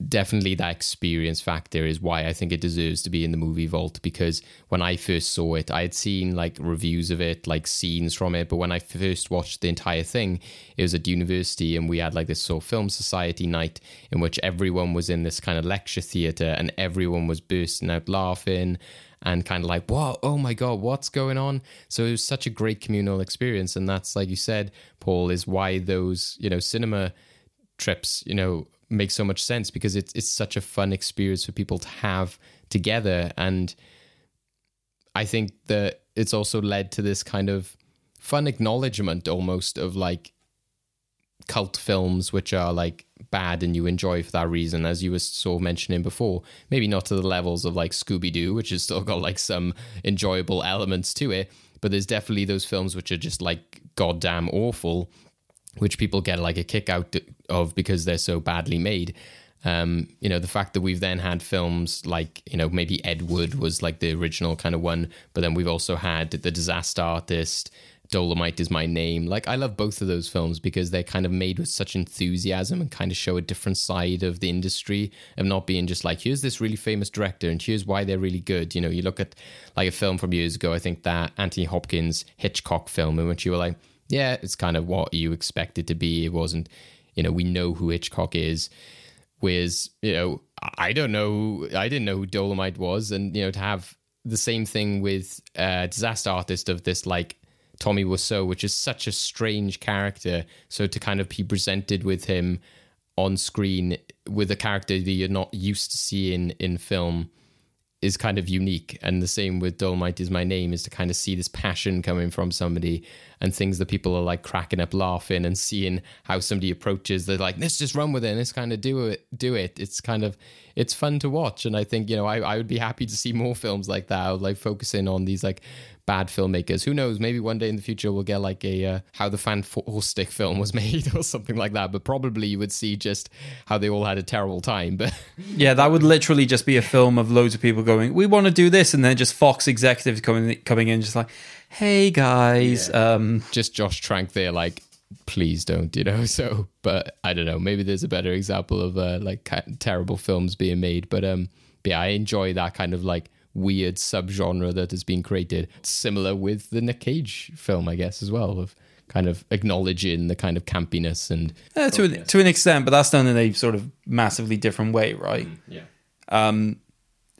definitely that experience factor is why I think it deserves to be in the movie vault because when I first saw it, I had seen like reviews of it, like scenes from it, but when I first watched the entire thing, it was at university and we had like this sort of film society night in which everyone was in this kind of lecture theater and everyone was bursting out laughing and kind of like, what? Oh my God, what's going on? So it was such a great communal experience. And that's, like you said, Paul, is why those, you know, cinema trips, you know, make so much sense because it's it's such a fun experience for people to have together. And I think that it's also led to this kind of fun acknowledgement almost of like cult films which are like bad and you enjoy for that reason, as you were sort of mentioning before. Maybe not to the levels of like Scooby Doo, which has still got like some enjoyable elements to it, but there's definitely those films which are just like goddamn awful, which people get like a kick out of because they're so badly made. Um, you know, the fact that we've then had films like, you know, maybe Ed Wood was like the original kind of one, but then we've also had The Disaster Artist, Dolemite is my name. Like, I love both of those films because they're kind of made with such enthusiasm and kind of show a different side of the industry of not being just like, here's this really famous director and here's why they're really good. You know, you look at like a film from years ago, I think that Anthony Hopkins Hitchcock film, in which you were like, yeah, it's kind of what you expect it to be. It wasn't, you know, we know who Hitchcock is Whereas, you know, I don't know, I didn't know who Dolemite was. And, you know, to have the same thing with uh, Disaster Artist of this, like, Tommy Wiseau, which is such a strange character. So to kind of be presented with him on screen with a character that you're not used to seeing in film is kind of unique. And the same with Dolemite is my name is to kind of see this passion coming from somebody and things that people are like cracking up laughing and seeing how somebody approaches. They're like, let's just run with it. Let's kind of do it. Do it. It's kind of it's fun to watch. And I think you know I I would be happy to see more films like that, like focusing on these like bad filmmakers. Who knows? Maybe one day in the future we'll get like a uh, how the Fan [LAUGHS] Stick film was made [LAUGHS] or something like that. But probably you would see just how they all had a terrible time. [LAUGHS] But yeah, that would literally just be a film of loads of people going, "We want to do this," and then just Fox executives coming coming in, just like, "Hey guys," yeah. um, just Josh Trank there, like. Please don't, you know. [LAUGHS] So, but I don't know. Maybe there's a better example of uh, like terrible films being made. But um, but yeah, I enjoy that kind of like weird subgenre that has been created. Similar with the Nick Cage film, I guess, as well, of kind of acknowledging the kind of campiness and yeah, to an, to an extent, but that's done in a sort of massively different way, right? Mm, yeah. Um,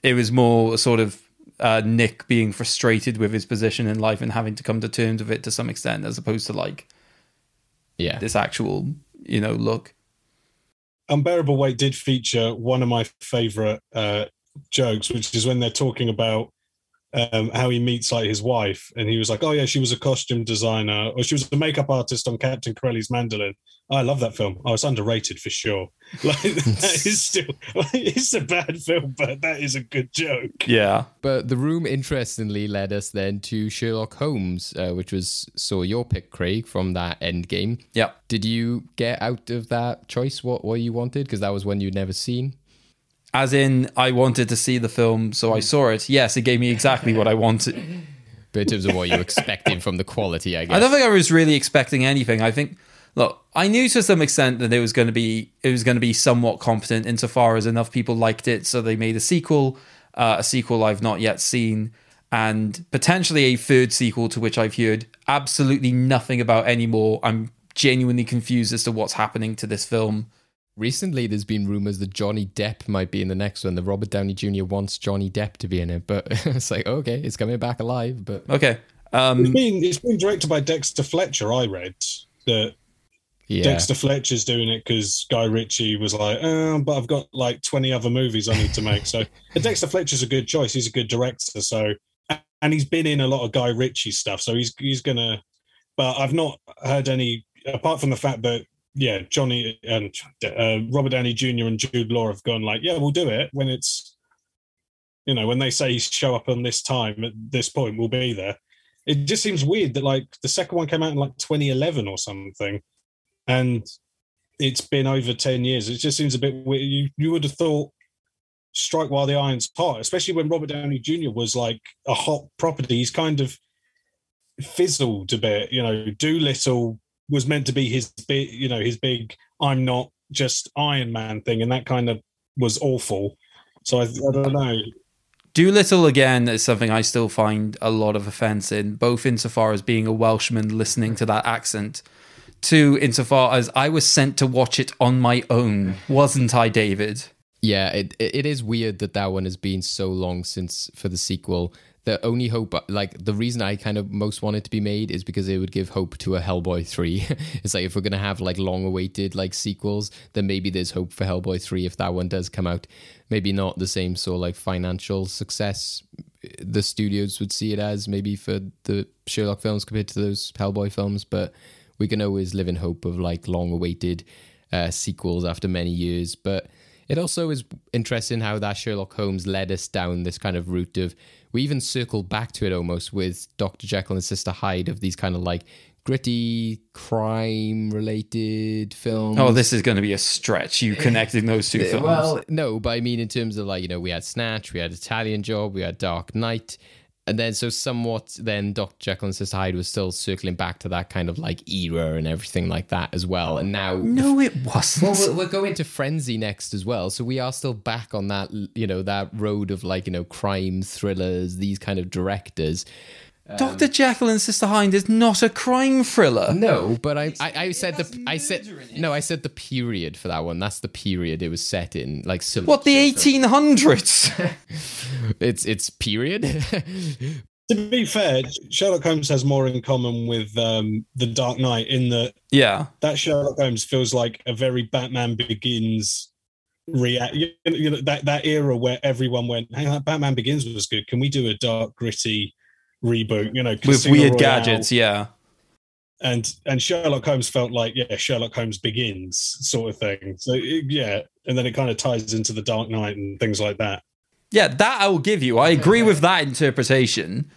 it was more a sort of uh, Nick being frustrated with his position in life and having to come to terms with it to some extent, as opposed to like, yeah, this actual you know look. Unbearable Weight did feature one of my favorite uh, jokes, which is when they're talking about um, how he meets like his wife, and he was like, "Oh yeah, she was a costume designer, or she was a makeup artist on Captain Corelli's Mandolin." Oh, I love that film. Oh, it's underrated for sure. [LAUGHS] Like that is [LAUGHS] still, like, [LAUGHS] it's a bad film, but that is a good joke. Yeah. But the room, interestingly, led us then to Sherlock Holmes, uh, which was so your pick, Craig, from that end game. Yeah. Did you get out of that choice what what you wanted? Because that was one you'd never seen as in I wanted to see the film, so I saw it. Yes, it gave me exactly what I wanted. But in terms of what you expecting from the quality, I guess. I don't think I was really expecting anything. I think look, I knew to some extent that it was going to be it was going to be somewhat competent insofar as enough people liked it, so they made a sequel, uh, a sequel I've not yet seen, and potentially a third sequel to which I've heard absolutely nothing about anymore. I'm genuinely confused as to what's happening to this film. Recently, there's been rumors that Johnny Depp might be in the next one. The Robert Downey Jr. wants Johnny Depp to be in it, but [LAUGHS] it's like okay, it's coming back alive. But okay, um, it's been it's been directed by Dexter Fletcher. I read that yeah. Dexter Fletcher's doing it because Guy Ritchie was like, oh, but I've got like 20 other movies I need to make. So Dexter Fletcher's a good choice. He's a good director. So and he's been in a lot of Guy Ritchie stuff. So he's he's gonna. But I've not heard any apart from the fact that yeah, Johnny and uh, Robert Downey Jr. and Jude Law have gone like, yeah, we'll do it when it's, you know, when they say show up on this time at this point, we'll be there. It just seems weird that like the second one came out in like 2011 or something, and it's been over 10 years. It just seems a bit weird. You you would have thought strike while the iron's hot, especially when Robert Downey Jr. was like a hot property. He's kind of fizzled a bit. You know, Dolittle was meant to be his big, you know, his big I'm not just Iron Man thing, and that kind of was awful. So I, I don't know. Dolittle again is something I still find a lot of offense in, both insofar as being a Welshman listening to that accent, to insofar as I was sent to watch it on my own, wasn't I, David? Yeah, it it is weird that that one has been so long since for the sequel the only hope, like the reason I kind of most want it to be made is because it would give hope to a Hellboy 3. [LAUGHS] it's like if we're going to have like long awaited like sequels, then maybe there's hope for Hellboy 3 if that one does come out. Maybe not the same sort like financial success the studios would see it as maybe for the Sherlock films compared to those Hellboy films, but we can always live in hope of like long awaited uh, sequels after many years. But it also is interesting how that Sherlock Holmes led us down this kind of route of we even circled back to it almost with Dr. Jekyll and Sister Hyde of these kind of like gritty crime related films. Oh, this is going to be a stretch. You connecting those two [LAUGHS] films? Well, no, but I mean in terms of like you know we had Snatch, we had Italian Job, we had Dark Knight, and then so somewhat then Dr. Jekyll and Sister Hyde was still circling back to that kind of like era and everything like that as well. And now no, it wasn't. well, we're, we're going to Frenzy next as well, so we are still back on that you know that road of like you know crime thrillers, these kind of directors. Dr. Jekyll and Sister Hyde is not a crime thriller. No, but I, I, I said the I said no, I said the period for that one. That's the period it was set in, like some, What, the 1800s? [LAUGHS] It's it's period. [LAUGHS] To be fair, Sherlock Holmes has more in common with um, the Dark Knight in that yeah. that Sherlock Holmes feels like a very Batman Begins react. You know, that that era where everyone went, "Hey, that Batman Begins was good. Can we do a dark, gritty reboot?" You know, With weird Royale." gadgets, yeah. and and Sherlock Holmes felt like yeah, Sherlock Holmes Begins sort of thing. So it- yeah, and then it kind of ties into the Dark Knight and things like that. Yeah, that I will give you. I agree with that interpretation.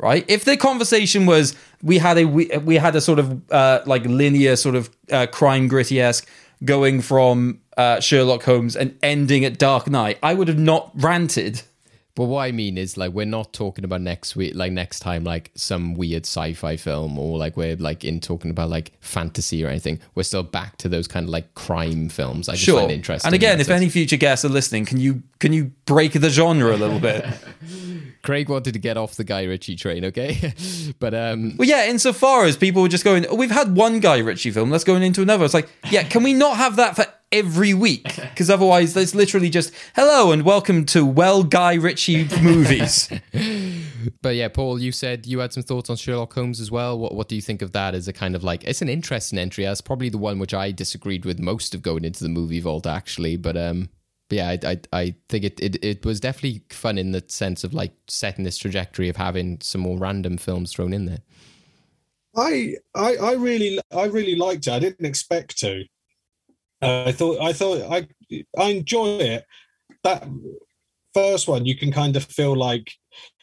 Right? If the conversation was we had a we, we had a sort of uh, like linear sort of uh, crime gritty esque going from uh, Sherlock Holmes and ending at Dark Knight, I would have not ranted. But what I mean is, like, we're not talking about next week, like next time, like some weird sci-fi film, or like we're like in talking about like fantasy or anything. We're still back to those kind of like crime films. I just Sure. find interesting. And again, if that any future guests are listening, can you can you break the genre a little bit? [LAUGHS] [LAUGHS] Craig wanted to get off the Guy Ritchie train, okay, [LAUGHS] but um, Well, yeah, insofar as people were just going, oh, we've had one Guy Ritchie film, let's go into another. It's like, yeah, can we not have that for every week? [LAUGHS] Because otherwise, it's literally just, hello and welcome to Well Guy Ritchie movies. [LAUGHS] But yeah, Paul, you said you had some thoughts on Sherlock Holmes as well. What what do you think of that as a kind of like it's an interesting entry. That's probably the one which I disagreed with most of going into the movie vault actually. But um but yeah, I, I I think it, it it was definitely fun in the sense of like setting this trajectory of having some more random films thrown in there. I I I really I really liked it. I didn't expect to. I thought I thought I I enjoy it. That first one, you can kind of feel like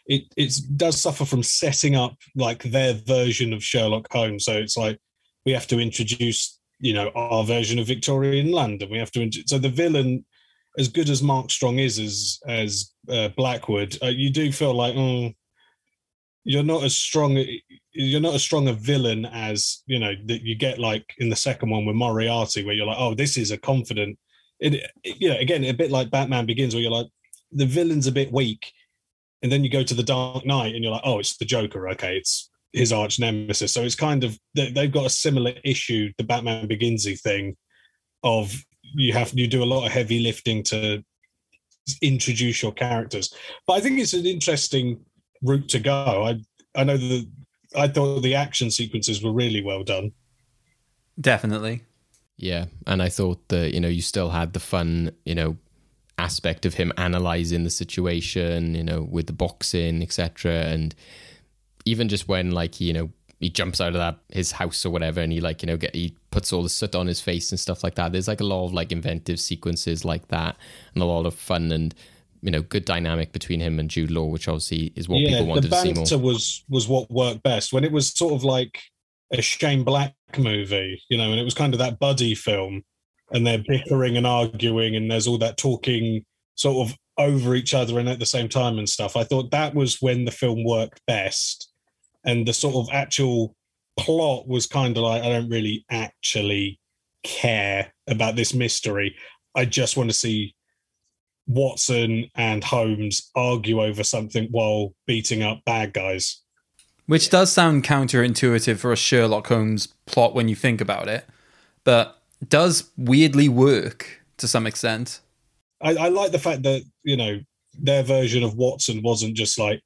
it it does suffer from setting up like their version of Sherlock Holmes. So it's like we have to introduce you know our version of Victorian London. We have to so the villain, as good as Mark Strong is as as uh, Blackwood, uh, you do feel like oh, you're not as strong you're not as strong a villain as you know that you get like in the second one with Moriarty, where you're like, oh, this is a confident. It, you know, again, a bit like Batman Begins, where you're like, the villain's a bit weak, and then you go to the Dark Knight, and you're like, oh, it's the Joker. Okay, it's his arch nemesis. So it's kind of they- they've got a similar issue, the Batman Beginsy thing, of you have you do a lot of heavy lifting to introduce your characters. But I think it's an interesting route to go. I I know that I thought the action sequences were really well done. Definitely. Yeah, and I thought that you know you still had the fun you know aspect of him analyzing the situation, you know, with the boxing, etc. And even just when like you know he jumps out of that his house or whatever, and he like you know get he puts all the soot on his face and stuff like that. There's like a lot of like inventive sequences like that, and a lot of fun and you know good dynamic between him and Jude Law, which obviously is what yeah, people wanted to see more. banter was was what worked best when it was sort of like a Shane Black movie, you know, and it was kind of that buddy film, and they're bickering and arguing, and there's all that talking sort of over each other and at the same time and stuff. I thought that was when the film worked best, and the sort of actual plot was kind of like I don't really actually care about this mystery. I just want to see Watson and Holmes argue over something while beating up bad guys. Which does sound counterintuitive for a Sherlock Holmes plot when you think about it, but does weirdly work to some extent. I, I like the fact that you know their version of Watson wasn't just like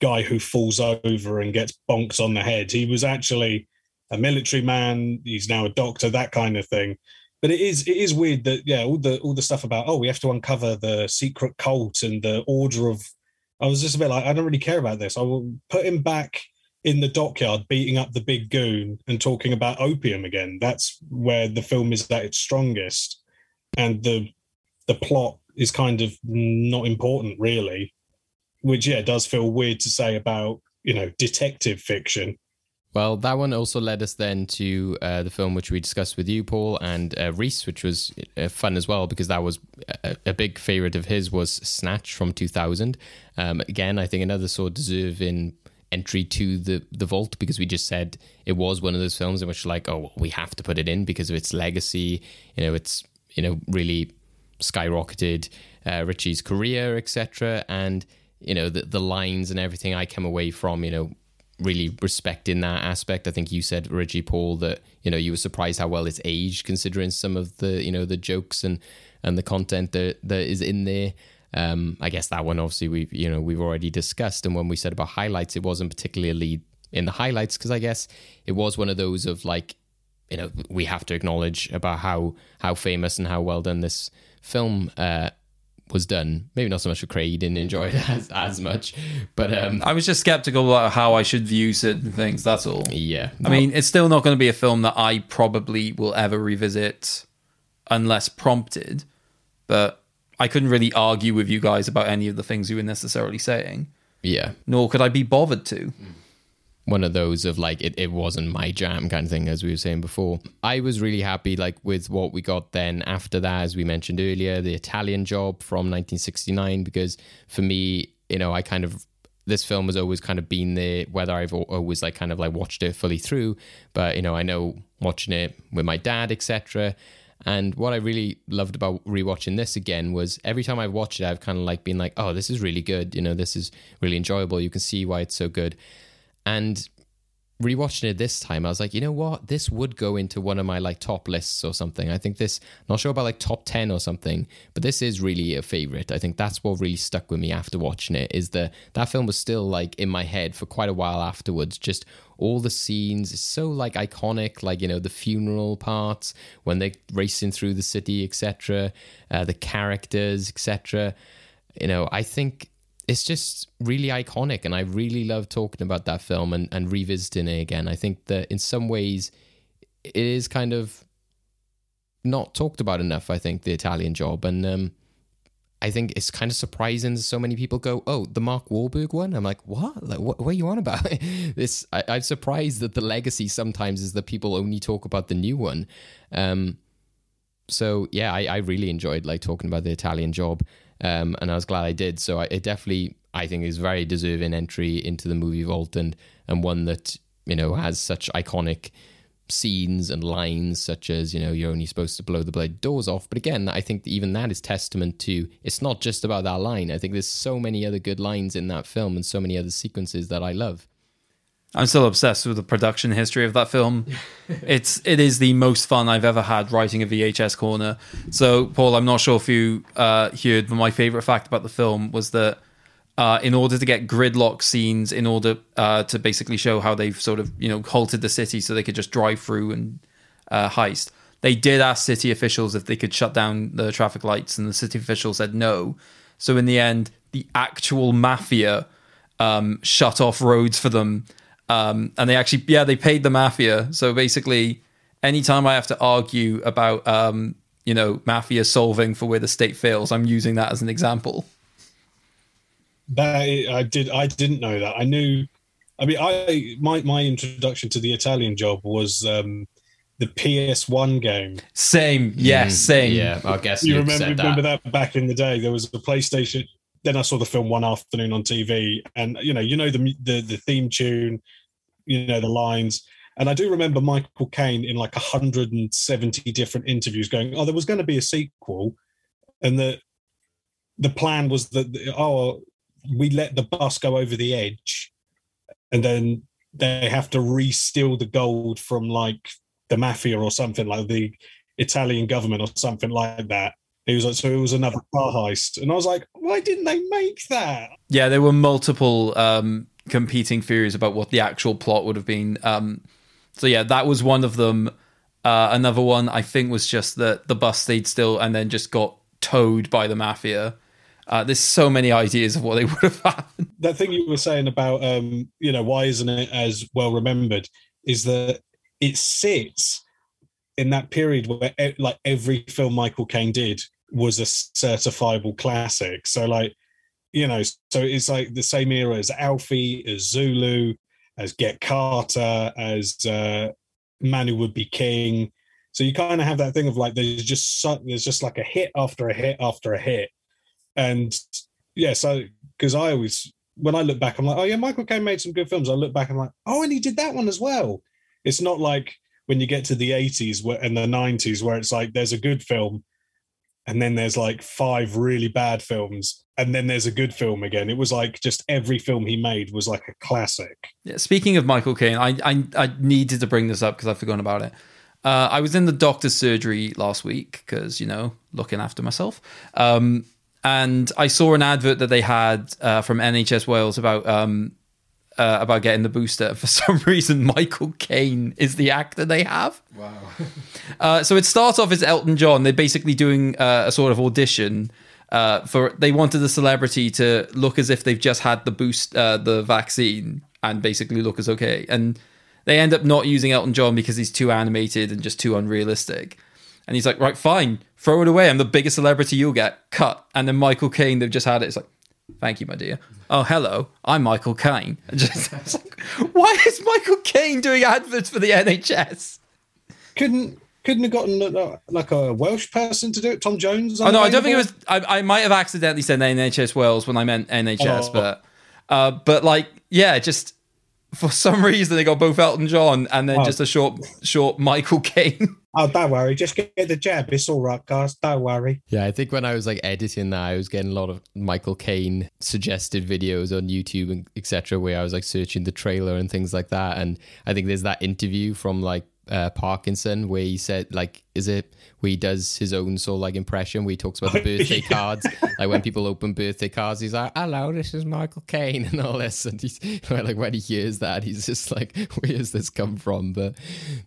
guy who falls over and gets bonks on the head. He was actually a military man. He's now a doctor, that kind of thing. But it is it is weird that yeah, all the all the stuff about oh we have to uncover the secret cult and the order of. I was just a bit like I don't really care about this. I will put him back in the dockyard beating up the big goon and talking about opium again. That's where the film is at its strongest, and the the plot is kind of not important really. Which yeah, does feel weird to say about you know detective fiction. Well, that one also led us then to uh, the film which we discussed with you, Paul, and uh, Reese, which was uh, fun as well because that was a, a, big favorite of his was Snatch from 2000. Um, again, I think another sort of deserving entry to the the vault because we just said it was one of those films in which like oh we have to put it in because of its legacy. You know, it's you know really skyrocketed uh, Ritchie's career, etc. And you know the the lines and everything I came away from you know really respecting that aspect. I think you said Reggie Paul that you know you were surprised how well it's aged considering some of the you know the jokes and and the content that that is in there. Um, I guess that one obviously we've you know we've already discussed, and when we said about highlights, it wasn't particularly in the highlights because I guess it was one of those of like you know we have to acknowledge about how how famous and how well done this film uh, was done. Maybe not so much for Craig, he didn't enjoy it [LAUGHS] as, as much, but um, I was just skeptical about how I should view certain things. That's all. Yeah, I mean, it's still not going to be a film that I probably will ever revisit unless prompted. But I couldn't really argue with you guys about any of the things you were necessarily saying. Yeah, nor could I be bothered to one of those of like it, it wasn't my jam kind of thing as we were saying before i was really happy like with what we got then after that as we mentioned earlier the italian job from 1969 because for me you know i kind of this film has always kind of been there whether i've always like kind of like watched it fully through but you know i know watching it with my dad etc and what I really loved about rewatching this again was every time I've watched it, I've kind of like been like, oh, this is really good. You know, this is really enjoyable. You can see why it's so good. And rewatching it this time, I was like, you know what? This would go into one of my like top lists or something. I think this, not sure about like top 10 or something, but this is really a favorite. I think that's what really stuck with me after watching it is that that film was still like in my head for quite a while afterwards. Just all the scenes is so like iconic, like, you know, the funeral parts when they're racing through the city, etc., uh, the characters, etc. You know, I think it's just really iconic and i really love talking about that film and, and revisiting it again. I think that in some ways it is kind of not talked about enough i think the italian job. And um, i think it's kind of surprising so many people go oh the mark Wahlberg one? I'm like what? Like what, what are you on about? [LAUGHS] This I, i'm surprised that the legacy sometimes is that people only talk about the new one. Um, so yeah I, I really enjoyed like talking about the italian job um, and I was glad I did. So I, it definitely, I think, is very deserving entry into the movie vault, and and one that you know has such iconic scenes and lines such as you know you're only supposed to blow the blood doors off. But again i think even that is testament to it's not just about that line. I think there's so many other good lines in that film and so many other sequences that i love I'm still obsessed with the production history of that film. [LAUGHS] it's it is the most fun I've ever had writing a VHS corner. So, Paul, I'm not sure if you uh, heard, but my favorite fact about the film was that uh, in order to get gridlock scenes, in order uh, to basically show how they've sort of you know halted the city so they could just drive through and uh, heist, they did ask city officials if they could shut down the traffic lights, and the city officials said no. So in the end, the actual mafia um, shut off roads for them um, and they actually, yeah, they paid the mafia. So basically, anytime I have to argue about, um, you know, mafia solving for where the state fails, I'm using that as an example. That I did, I didn't know that. I knew. I mean, I my my introduction to the Italian job was um, the PS1 game. Same, yes, mm, same. Yeah, I guess you remember remember that. that back in the day. There was a PlayStation then I saw the film one afternoon on TV, and you know, you know the the, the theme tune, you know the lines, and I do remember Michael Caine in like 170 different interviews going, "Oh, there was going to be a sequel," and the the plan was that oh, we let the bus go over the edge, and then they have to re-steal the gold from like the mafia or something like the Italian government or something like that he was like, so it was another car heist, and I was like, why didn't they make that? Yeah, there were multiple um, competing theories about what the actual plot would have been. Um, so yeah, that was one of them. Uh, another one I think was just that the bus stayed still and then just got towed by the mafia. Uh, there's so many ideas of what they [LAUGHS] would have happened. that thing you were saying about um you know why isn't it as well remembered is that it sits in that period where e- like every film michael caine did was a certifiable classic. So like you know so it's like the same era as alfie as zulu as get carter as uh man who would be king. So you kind of have that thing of like there's just so, there's just like a hit after a hit after a hit. And yeah so because i always when i look back i'm like oh yeah michael caine made some good films. I look back and i'm like oh and he did that one as well. It's not like when you get to the 80s where, and the 90s where it's like there's a good film and then there's like five really bad films and then there's a good film again. It was like just every film he made was like a classic. Yeah, speaking of Michael Caine, I, I I needed to bring this up because I've forgotten about it. Uh, I was in the doctor's surgery last week because you know looking after myself, um, and I saw an advert that they had uh, from NHS Wales about um, uh, about getting the booster. For some [LAUGHS] reason, Michael Caine is the actor they have. Wow. uh, so it starts off as Elton John. They're basically doing uh, a sort of audition. Uh, for they wanted the celebrity to look as if they've just had the boost, uh, the vaccine, and basically look as okay. And they end up not using Elton John because he's too animated and just too unrealistic. And he's like, right, fine, throw it away. I'm the biggest celebrity you'll get. Cut. And then Michael Caine, they've just had it. It's like, thank you, my dear. Oh, hello, I'm Michael Caine. [LAUGHS] Just, like, why is Michael Caine doing adverts for the NHS? couldn't couldn't have gotten uh, like a welsh person to do it tom jones Oh no, I don't think it was. I, I might have accidentally said NHS Wales when I meant NHS, Oh. but uh, but like yeah, just for some [LAUGHS] reason they got both Elton John and then Oh. just a short short Michael Caine. Oh don't worry just get the jab it's all right guys don't worry Yeah, I think when I was like editing that, I was getting a lot of Michael Caine suggested videos on YouTube and etc. Where I was like searching the trailer and things like that. And I think there's that interview from like uh, Parkinson where he said like, is it where he does his own sort of like impression where he talks about the [LAUGHS] birthday Yeah. cards, like when people open birthday cards, he's like, "Hello, this is Michael Caine," [LAUGHS] and all this. And he's [LAUGHS] like, when he hears that, he's just like, "Where's this come from?" But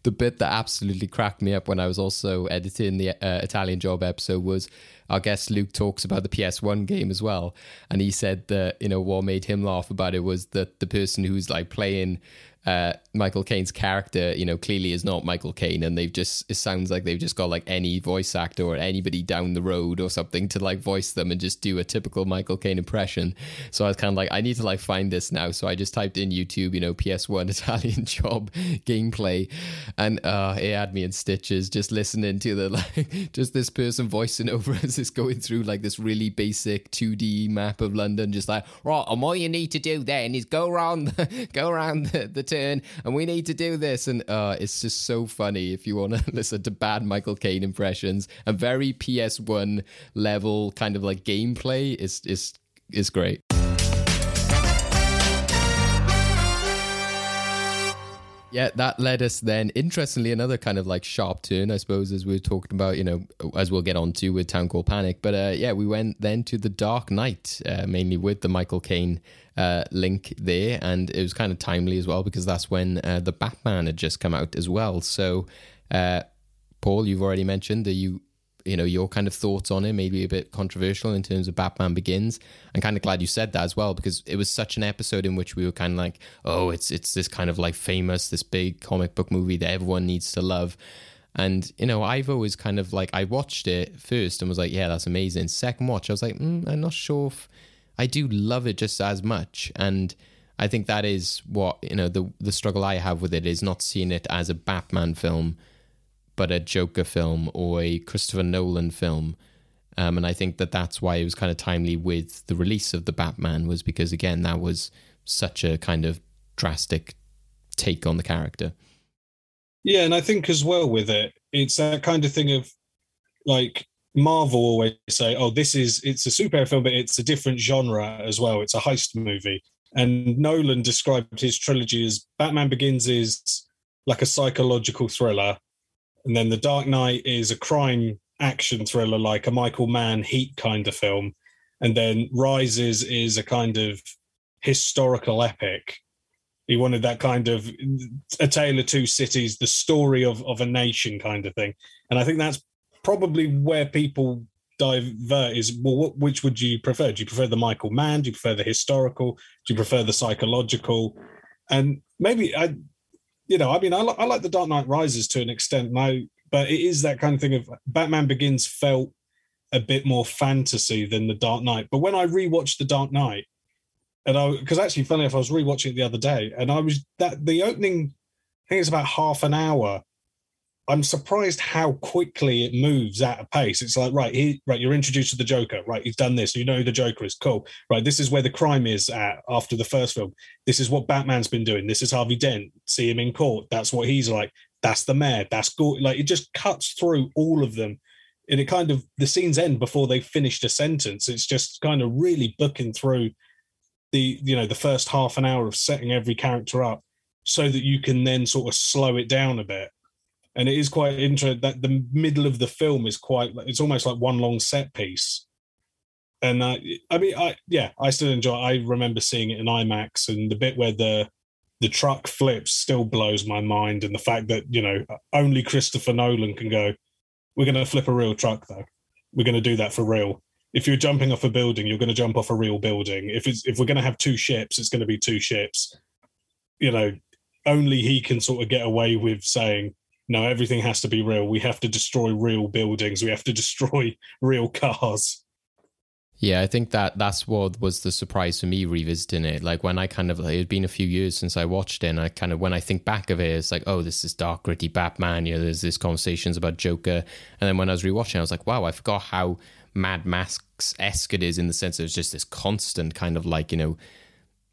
the bit that absolutely cracked me up when I was also editing the uh, Italian Job episode was our guest Luke talks about the PS1 game as well, and he said that you know what made him laugh about it was that the person who's like playing uh, Michael Caine's character, you know, clearly is not Michael Caine, and they've just it sounds like they've just got like any voice actor or anybody down the road or something to like voice them and just do a typical Michael Caine impression. So I was kind of like, I need to like find this now. So I just typed in YouTube, you know, PS1 [LAUGHS] Italian Job gameplay, and uh, it had me in stitches just listening to the like [LAUGHS] just this person voicing over [LAUGHS] as it's going through like this really basic 2D map of London, just like right, and all you need to do then is go around the, go around the, the and we need to do this, and uh, it's just so funny if you want to [LAUGHS] listen to bad Michael Caine impressions and very PS1 level kind of like gameplay is is is great. Yeah, that led us then, interestingly, another kind of like sharp turn, I suppose, as we were talking about, you know, as we'll get on to with Town Called Panic. But uh, yeah, we went then to The Dark Knight, uh, mainly with the Michael Caine uh, link there. And it was kind of timely as well because that's when uh, The Batman had just come out as well. So, uh, Paul, you've already mentioned that you you know your kind of thoughts on it maybe a bit controversial in terms of batman begins i'm kind of glad you said that as well because it was such an episode in which we were kind of like oh it's it's this kind of like famous this big comic book movie that everyone needs to love and you know i've always kind of like i watched it first and was like yeah that's amazing second watch i was like mm, i'm not sure if i do love it just as much and i think that is what you know the the struggle i have with it is not seeing it as a batman film but a Joker film or a Christopher Nolan film. Um, and I think that that's why it was kind of timely with the release of the Batman was because again that was such a kind of drastic take on the character. Yeah, and I think as well with it, it's that kind of thing of like Marvel always say, "Oh, this is it's a superhero film, but it's a different genre as well. It's a heist movie." And Nolan described his trilogy as Batman Begins is like a psychological thriller, and then The Dark Knight is a crime action thriller, like a Michael Mann Heat kind of film, and then Rises is a kind of historical epic he wanted that kind of a tale of two cities the story of, of a nation kind of thing and i think that's probably where people divert is well, what, which would you prefer? Do you prefer the Michael Mann? Do you prefer the historical? Do you prefer the psychological? And maybe I, you know, I mean, I, li- I like the Dark Knight Rises to an extent, now, but it is that kind of thing of Batman Begins felt a bit more fantasy than the Dark Knight. But when I rewatched the Dark Knight, and I because actually, funny enough, I was rewatching it the other day, and I was that the opening, I think it's about half an hour. I'm surprised how quickly it moves at a pace. It's like, right, he, right, you're introduced to the Joker. Right, he's done this. You know who the Joker is. Cool. Right, this is where the crime is at after the first film. This is what Batman's been doing. This is Harvey Dent. See him in court. That's what he's like. That's the mayor. That's good. Like it just cuts through all of them, and it kind of the scenes end before they finished a sentence. It's just kind of really booking through the you know the first half an hour of setting every character up, so that you can then sort of slow it down a bit and it is quite interesting that the middle of the film is quite it's almost like one long set piece. And uh, i mean i yeah i still enjoy i remember seeing it in imax and the bit where the the truck flips still blows my mind and the fact that you know only christopher nolan can go we're going to flip a real truck though. We're going to do that for real. If you're jumping off a building you're going to jump off a real building. If it's if we're going to have two ships it's going to be two ships. You know only he can sort of get away with saying no, everything has to be real. We have to destroy real buildings. We have to destroy [LAUGHS] real cars. Yeah, I think that that's what was the surprise for me revisiting it. Like when I kind of, it had been a few years since I watched it, and I kind of, when I think back of it, it's like, oh, this is dark, gritty Batman. You know, there's this conversations about Joker. And then when I was rewatching, I was like, wow, I forgot how Mad Max esque it is in the sense that it's just this constant kind of like, you know,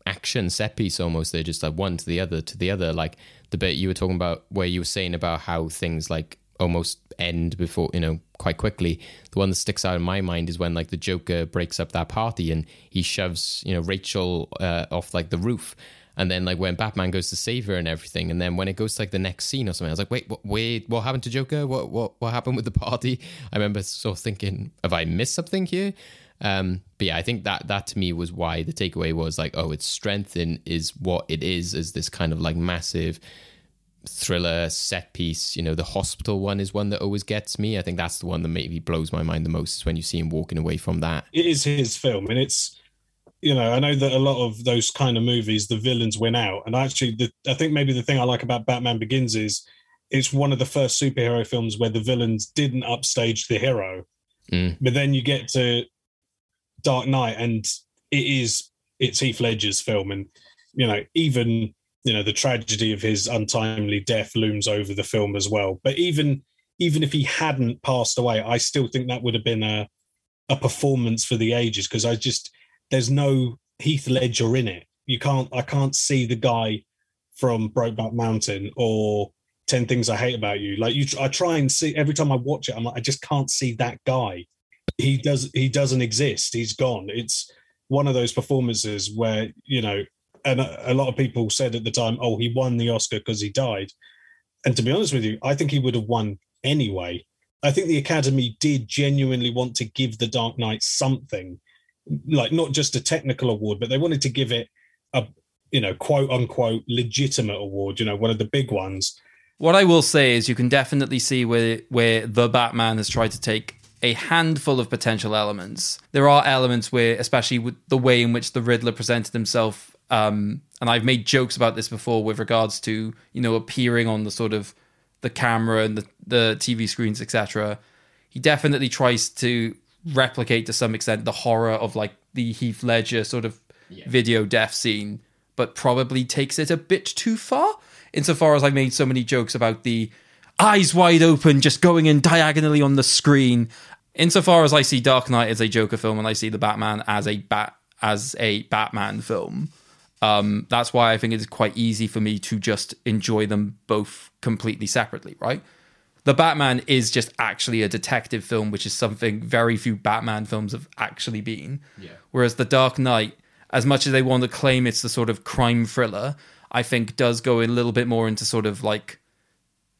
action set piece almost. They're just like one to the other to the other. Like the bit you were talking about where you were saying about how things like almost end before you know quite quickly. The one that sticks out in my mind is when like the joker breaks up that party and he shoves you know rachel uh, off like the roof. And then like when batman goes to save her and everything and then when it goes to like the next scene or something i was like wait what, wait what happened to joker? What what what happened with the party? [LAUGHS] I remember sort of thinking have i missed something here um, but yeah, I think that that to me was why the takeaway was like, oh, its strength in is what it is, as this kind of like massive thriller set piece. You know, the hospital one is one that always gets me. I think that's the one that maybe blows my mind the most is when you see him walking away from that. It is his film, and it's you know, I know that a lot of those kind of movies, the villains win out, and actually, the, I think maybe the thing I like about Batman Begins is it's one of the first superhero films where the villains didn't upstage the hero. Mm. But then you get to Dark Knight, and it is it's Heath Ledger's film, and you know even you know the tragedy of his untimely death looms over the film as well. But even even if he hadn't passed away, I still think that would have been a a performance for the ages because I just there's no Heath Ledger in it. You can't I can't see the guy from Brokeback Mountain or Ten Things I Hate About You. Like you, I try and see every time I watch it. I'm like I just can't see that guy he does he doesn't exist. He's gone. It's one of those performances where you know and a, a lot of people said at the time oh he won the oscar because he died. And to be honest with you i think he would have won anyway. I think the academy did genuinely want to give the dark knight something like not just a technical award but they wanted to give it a you know quote unquote legitimate award you know one of the big ones. What i will say is you can definitely see where where the batman has tried to take a handful of potential elements. There are elements where, especially with the way in which the Riddler presented himself, um, and I've made jokes about this before with regards to you know appearing on the sort of the camera and the, the TV screens, etc. He definitely tries to replicate to some extent the horror of like the Heath Ledger sort of yeah. video death scene, but probably takes it a bit too far. Insofar as I made so many jokes about the eyes wide open, just going in diagonally on the screen, insofar as I see Dark Knight as a Joker film and I see the Batman as a bat as a Batman film, um, that's why I think it's quite easy for me to just enjoy them both completely separately, right? The Batman is just actually a detective film, which is something very few Batman films have actually been. Yeah. Whereas The Dark Knight, as much as they want to claim it's the sort of crime thriller, I think does go a little bit more into sort of like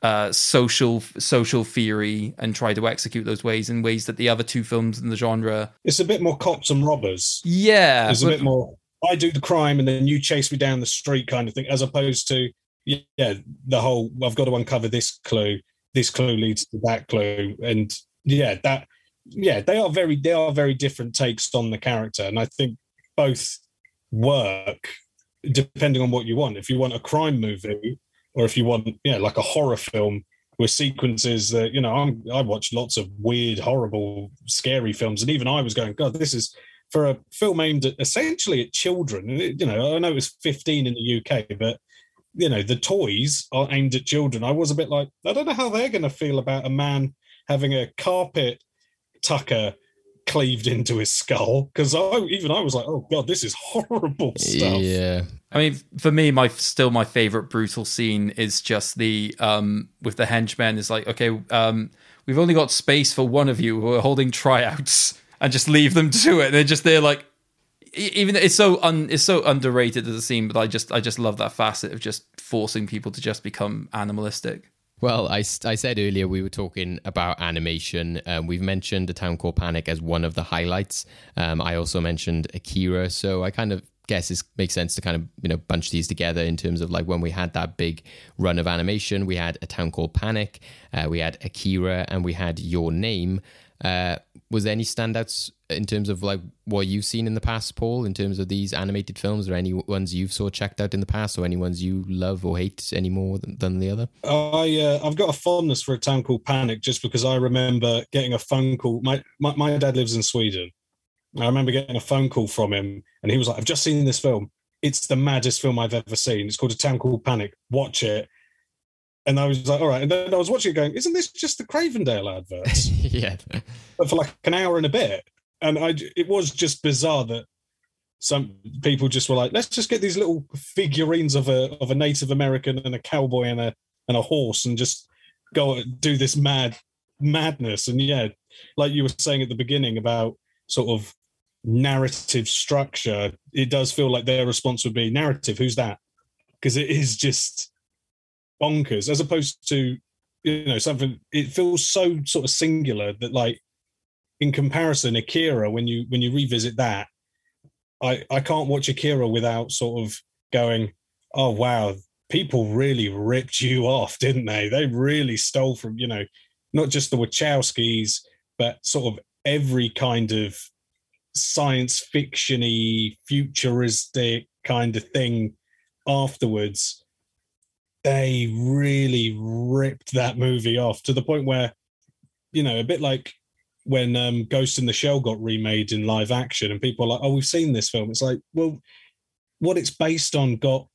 uh, social social theory and try to execute those ways in ways that the other two films in the genre. It's a bit more cops and robbers. Yeah, it's a bit more. I do the crime and then you chase me down the street kind of thing, as opposed to yeah, the whole I've got to uncover this clue. This clue leads to that clue, and yeah, that yeah, they are very they are very different takes on the character, and I think both work depending on what you want. If you want a crime movie, or if you want yeah like a horror film with sequences that you know I'm, I watch lots of weird, horrible, scary films, and even I was going, God, this is for a film aimed at essentially at children. You know, I know it was 15 in the UK, but you know the toys are aimed at children. I was a bit like, I don't know how they're going to feel about a man having a carpet tacker cleaved into his skull because I even I was like, oh god, this is horrible stuff. Yeah. I mean, for me, my still my favorite brutal scene is just the um with the henchmen. Is like, okay, um, we've only got space for one of you who are holding tryouts, [LAUGHS] and just leave them to it. And they're just there, like, even it's so un it's so underrated as a scene, but I just I just love that facet of just forcing people to just become animalistic. Well, I, I said earlier we were talking about animation. Um, we've mentioned A Town Called Panic as one of the highlights. Um, I also mentioned Akira, so I kind of guess it makes sense to kind of you know bunch these together in terms of like when we had that big run of animation, we had A Town Called Panic, uh, we had Akira, and we had Your Name. Uh, was there any standouts in terms of like what you've seen in the past, Paul, in terms of these animated films, or any ones you've sort of checked out in the past, or any ones you love or hate any more than, than the other? I uh, I've got a fondness for a town called Panic just because I remember getting a phone call. My, my my dad lives in Sweden. I remember getting a phone call from him, and he was like, "I've just seen this film. It's the maddest film I've ever seen. It's called A Town Called Panic. Watch it." And I was like, "All right." And then I was watching it, going, "Isn't this just the Cravendale adverts?" [LAUGHS] yeah. but for like an hour and a bit. And I, it was just bizarre that some people just were like, let's just get these little figurines of a of a Native American and a cowboy and a and a horse and just go do this mad madness. And yeah, like you were saying at the beginning about sort of narrative structure, it does feel like their response would be narrative. Who's that? Because it is just bonkers, as opposed to you know something. It feels so sort of singular that like in comparison, Akira, when you when you revisit that, I I can't watch Akira without sort of going, oh wow, people really ripped you [LAUGHS] off, didn't they? They really stole from you know, not just the Wachowskis, but sort of every kind of science fictiony, futuristic kind of thing afterwards. They really ripped that movie off to the point where, you know, a bit like when um, Ghost in the Shell got remade in live action, and people are like, "Oh, we've seen this film." It's like, well, what it's based on got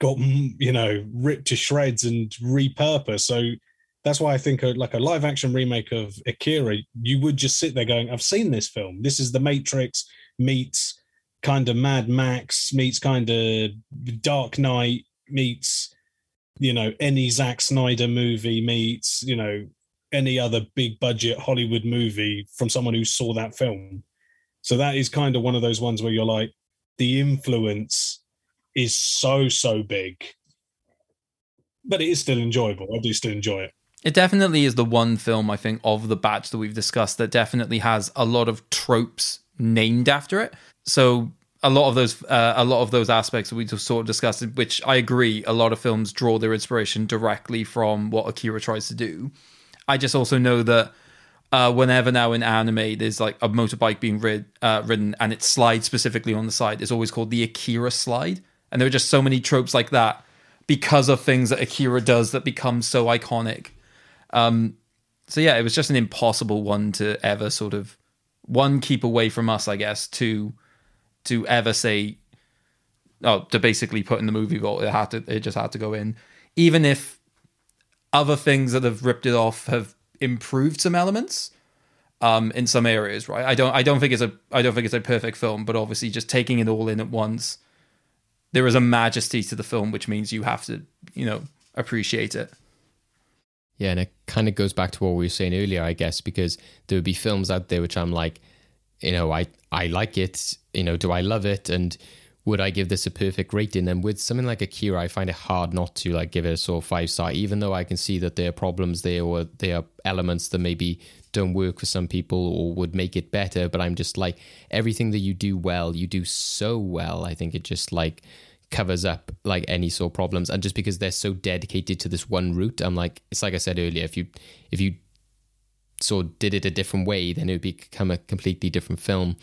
got mm, you know ripped to shreds and repurposed. So that's why I think a, like a live action remake of Akira, you would just sit there going, "I've seen this film. This is The Matrix meets kind of Mad Max meets kind of Dark Knight meets." You know, any Zack Snyder movie meets, you know, any other big budget Hollywood movie from someone who saw that film. So that is kind of one of those ones where you're like, the influence is so, so big. But it is still enjoyable. I do still enjoy it. It definitely is the one film I think of the batch that we've discussed that definitely has a lot of tropes named after it. So a lot of those, uh, a lot of those aspects that we just sort of discussed, which I agree, a lot of films draw their inspiration directly from what Akira tries to do. I just also know that uh, whenever now in anime there's like a motorbike being rid, uh, ridden and it slides specifically on the side, it's always called the Akira slide. And there are just so many tropes like that because of things that Akira does that become so iconic. Um, so yeah, it was just an impossible one to ever sort of one keep away from us, I guess. To to ever say, oh, to basically put in the movie vault, it had to, it just had to go in, even if other things that have ripped it off have improved some elements um in some areas right? I don't i don't think it's a i don't think it's a perfect film but obviously just taking it all in at once there is a majesty to the film which means you have to you know appreciate it. Yeah, and it kind of goes back to what we were saying earlier, I guess, because there would be films out there which I'm like, you know, I I like it, you know, do I love it, and would I give this a perfect rating? And with something like Akira, I find it hard not to like give it a sort of five star, even though I can see that there are problems there or there are elements that maybe don't work for some people or would make it better. But I'm just like everything that you do well, you do so well. I think it just like covers up like any sort of problems and just because they're so dedicated to this one route i'm like it's like i said earlier if you if you sort of did it a different way, then it would become a completely different film.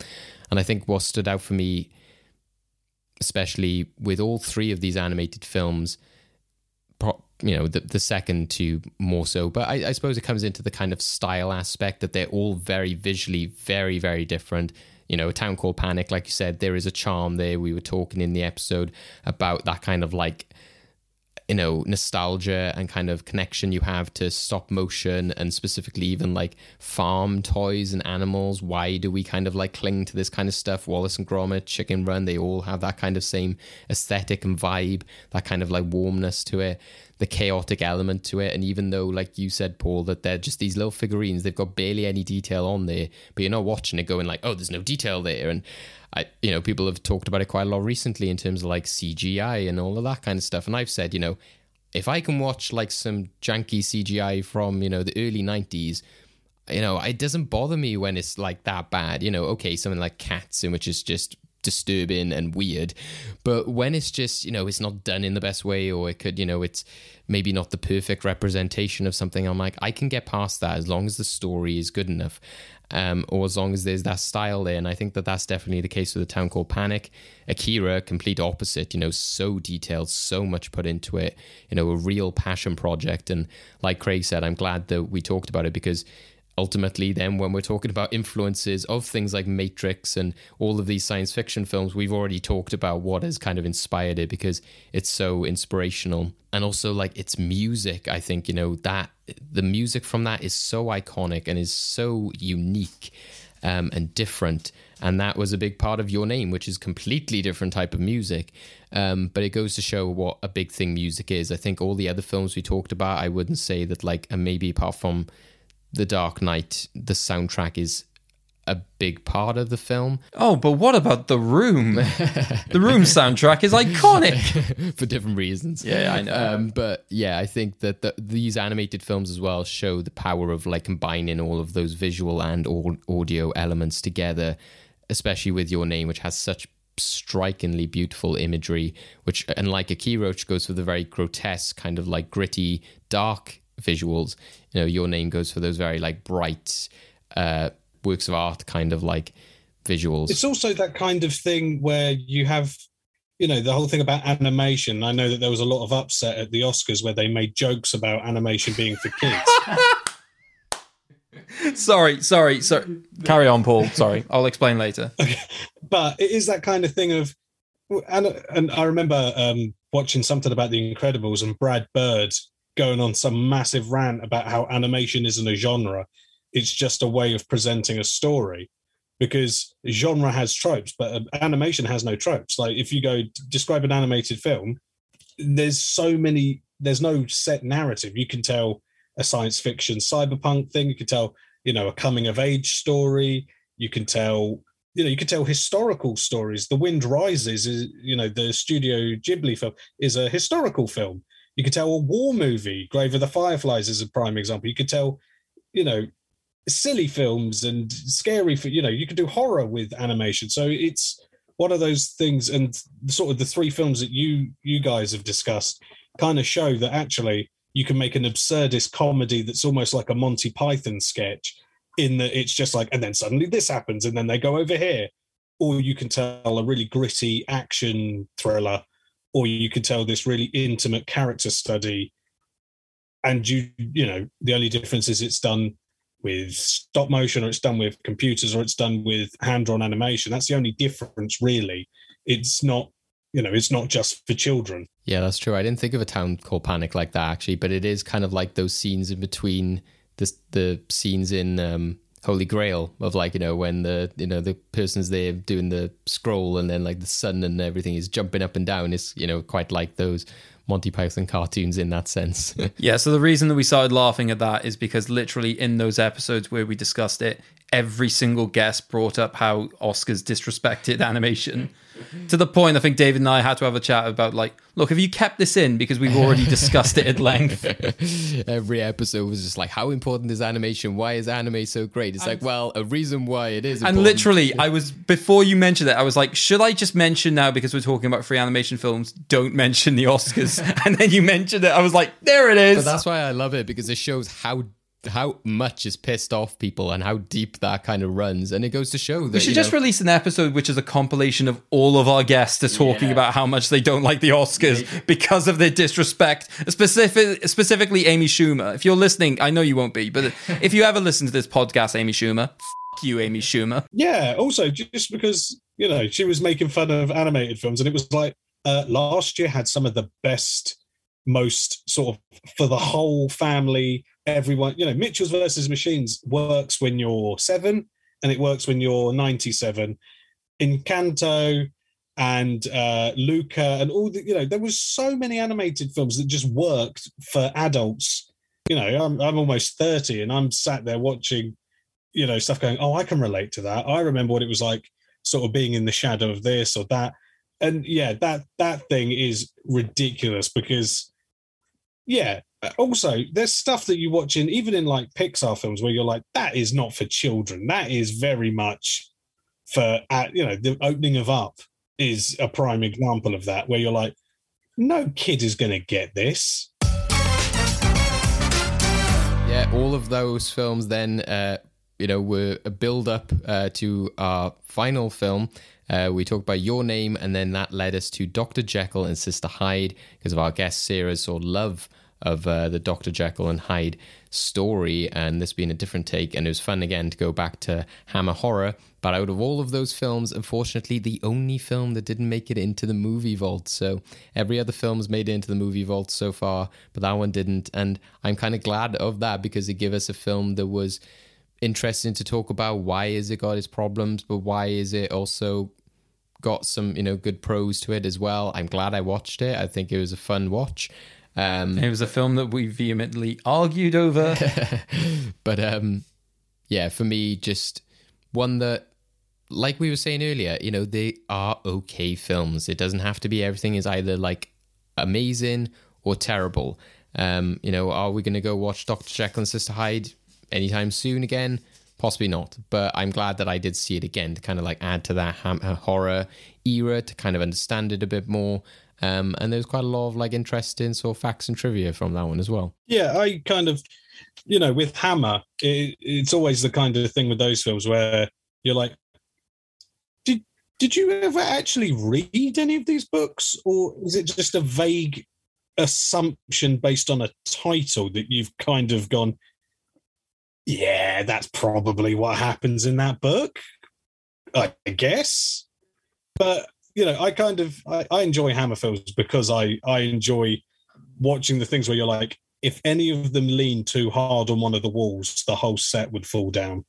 And I think what stood out for me, especially with all three of these animated films, you know, the, the second two more so, but I, I suppose it comes into the kind of style aspect that they're all very visually very, very different. You know, a town called Panic, like you said, there is a charm there. We were talking in the episode about that kind of like you know nostalgia and kind of connection you have to stop motion and specifically even like farm toys and animals. Why do we kind of like cling to this kind of stuff? Wallace and gromit chicken run they all have that kind of same aesthetic and vibe that kind of like warmness to it the chaotic element to it and even though like you said paul that they're just these little figurines they've got barely any detail on there but you're not watching it going like oh there's no detail there and I, you know, people have talked about it quite a lot recently in terms of like CGI and all of that kind of stuff. And I've said, you know, if I can watch like some janky CGI from, you know, the early 90s, you know, it doesn't bother me when it's like that bad. You know, okay, something like Cats, in which is just disturbing and weird. But when it's just, you know, it's not done in the best way, or it could, you know, it's maybe not the perfect representation of something, I'm like, I can get past that as long as the story is good enough um, or as long as there's that style there. And I think that that's definitely the case with a town called Panic. Akira, complete opposite, you know, so detailed, so much put into it, you know, a real passion project. And like Craig said, I'm glad that we talked about it because ultimately then when we're talking about influences of things like matrix and all of these science fiction films we've already talked about what has kind of inspired it because it's so inspirational. And also like its music i think you know that the music from that is so iconic and is so unique um, and different. And that was a big part of your name which is completely different type of music. Um, but it goes to show what a big thing music is. I think all the other films we talked about i wouldn't say that like and maybe apart from the Dark Knight, the soundtrack is a big part of the film. Oh, but what about The Room? [LAUGHS] the Room soundtrack is iconic [LAUGHS] for different reasons. Yeah, I know. Um, but yeah, I think that the, these animated films as well show the power of like combining all of those visual and audio elements together, especially with Your Name, which has such strikingly beautiful imagery, which, unlike Akira, which goes for the very grotesque, kind of like gritty, dark visuals. You know, your name goes for those very like bright uh, works of art kind of like visuals. It's also that kind of thing where you have, you know, the whole thing about animation. I know that there was a lot of upset at the Oscars where they made jokes about animation being for kids. [LAUGHS] sorry, sorry, sorry. Carry on, Paul. Sorry, I'll explain later. Okay. But it is that kind of thing of, and and I remember um, watching something about The Incredibles and Brad Bird going on some massive rant about how animation isn't a genre. It's just a way of presenting a story because genre has tropes, but uh, animation has no tropes. Like if you go describe an animated film, there's so many, there's no set narrative. You can tell a science fiction cyberpunk thing, you can tell, you know, a coming of age story, you can tell you know you can tell historical stories the wind rises is you know the studio ghibli film is a historical film you could tell a war movie, Grave of the Fireflies is a prime example. You could tell, you know, silly films and scary, you know, you could do horror with animation. So it's one of those things, and sort of the three films that you you guys have discussed kind of show that actually you can make an absurdist comedy that's almost like a Monty Python sketch, in that it's just like, and then suddenly this happens, and then they go over here, or you can tell a really gritty action thriller or you could tell this really intimate character study. And you you know the only difference is it's done with stop motion or it's done with computers or it's done with hand drawn animation. That's the only difference really. It's not you know it's not just for children. Yeah that's true. I didn't think of a town called panic like that actually but it is kind of like those scenes in between the the scenes in um holy grail of like you know when the you know the person's there doing the scroll and then like the sun and everything is jumping up and down is you know quite like those Monty Python cartoons in that sense. [LAUGHS] yeah, so the reason that we started laughing at that is because literally in those episodes where we discussed it, every single guest brought up how Oscars disrespected [LAUGHS] animation to the point I think David and I had to have a chat about like, look, have you kept this in because we've already discussed it at [LAUGHS] length. Every episode was just like, how important is animation? Why is anime so great? It's and, like, well, a reason why it is. And literally, I was before you mentioned it, I was like, should I just mention now because we're talking about free animation films? Don't mention the Oscars. [LAUGHS] and then you mentioned it. I was like, there it is. But that's why I love it because it shows how how much is pissed off people and how deep that kind of runs. And it goes to show that We should just know, release an episode which is a compilation of all of our guests are talking about how much they don't like the Oscars because of their disrespect. Specific, specifically, Amy Schumer. If you're listening, I know you won't be, but [LAUGHS] if you ever listen to this podcast, Amy Schumer, f- you, Amy Schumer. Yeah. Also, just because you know she was making fun of animated films, and it was like uh, last year had some of the best, most sort of for the whole family, everyone. You know, Mitchells versus Machines works when you're seven, and it works when you're ninety-seven. Encanto and uh, Luca and all the you know there was so many animated films that just worked for adults. You know, I'm I'm almost thirty, and I'm sat there watching you know stuff going oh i can relate to that i remember what it was like sort of being in the shadow of this or that and yeah that that thing is ridiculous because yeah also there's stuff that you watch in even in like pixar films where you're like that is not for children that is very much for uh, you know the opening of up is a prime example of that where you're like no kid is going to get this Yeah, all of those films then, uh, you know, were a build up uh, to our final film. Uh, we talked about Your Name, and then that led us to Dr. Jekyll and Sister Hyde because of our guest Sarah's sort of love of uh, the Dr. Jekyll and Hyde story, and this being a different take. And it was fun again to go back to Hammer Horror. But out of all of those films, unfortunately, the only film that didn't make it into the movie vault. So every other film's made it into the movie vault so far, but that one didn't. And I'm kind of glad of that because it gave us a film that was interesting to talk about. Why is it got its problems, but why is it also got some you know good pros to it as well? I'm glad I watched it. I think it was a fun watch. Um, It was a film that we vehemently argued over. [LAUGHS] but um yeah for me just one that like we were saying earlier you know they are okay films it doesn't have to be everything is either like amazing or terrible um you know are we going to go watch dr jekyll and sister hyde anytime soon again possibly not but i'm glad that i did see it again to kind of like add to that uh, horror era to kind of understand it a bit more. Um and there's quite a lot of like interesting sort of facts and trivia from that one as well. Yeah i kind of you know with hammer it, it's always the kind of thing with those films where you're like did did you ever actually read any of these books or is it just a vague assumption based on a title that you've kind of gone yeah that's probably what happens in that book i guess but you know i kind of i, I enjoy hammer films because i i enjoy watching the things where you're like if any of them lean too hard on one of the walls, the whole set would fall down.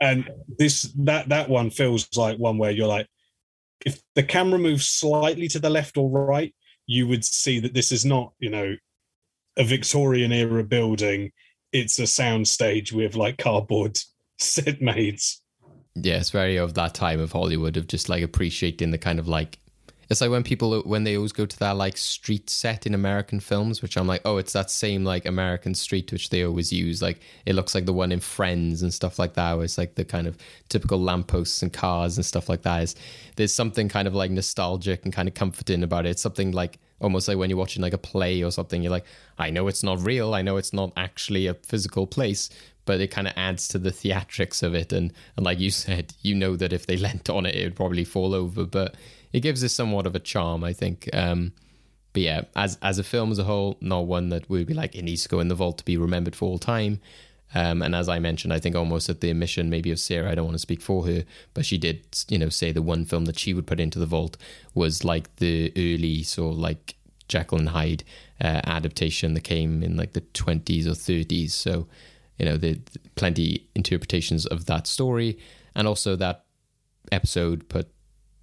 And this that that one feels like one where you're like, if the camera moves slightly to the left or right, you would see that this is not, you know, a Victorian era building. It's a sound stage with like cardboard [LAUGHS] set maids. yeah, it's very of that time of Hollywood of just like appreciating the kind of like it's like when people when they always go to that like street set in American films, which I'm like, oh, it's that same like American street which they always use. Like it looks like the one in Friends and stuff like that, where it's like the kind of typical lampposts and cars and stuff like that. Is there's something kind of like nostalgic and kind of comforting about it. It's something like almost like when you're watching like a play or something, you're like, I know it's not real, I know it's not actually a physical place, but it kind of adds to the theatrics of it. And and like you [LAUGHS] said, you know that if they leant on it, it would probably fall over, but it gives it somewhat of a charm, I think. Um, but yeah, as as a film as a whole, not one that would be like it needs to go in the vault to be remembered for all time. Um, and as I mentioned, I think almost at the admission maybe of Sarah, I don't want to speak for her, but she did, you know, say the one film that she would put into the vault was like the early sort of like Jekyll and Hyde uh, adaptation that came in like the 20s or 30s. So, you know, the plenty interpretations of that story, and also that episode put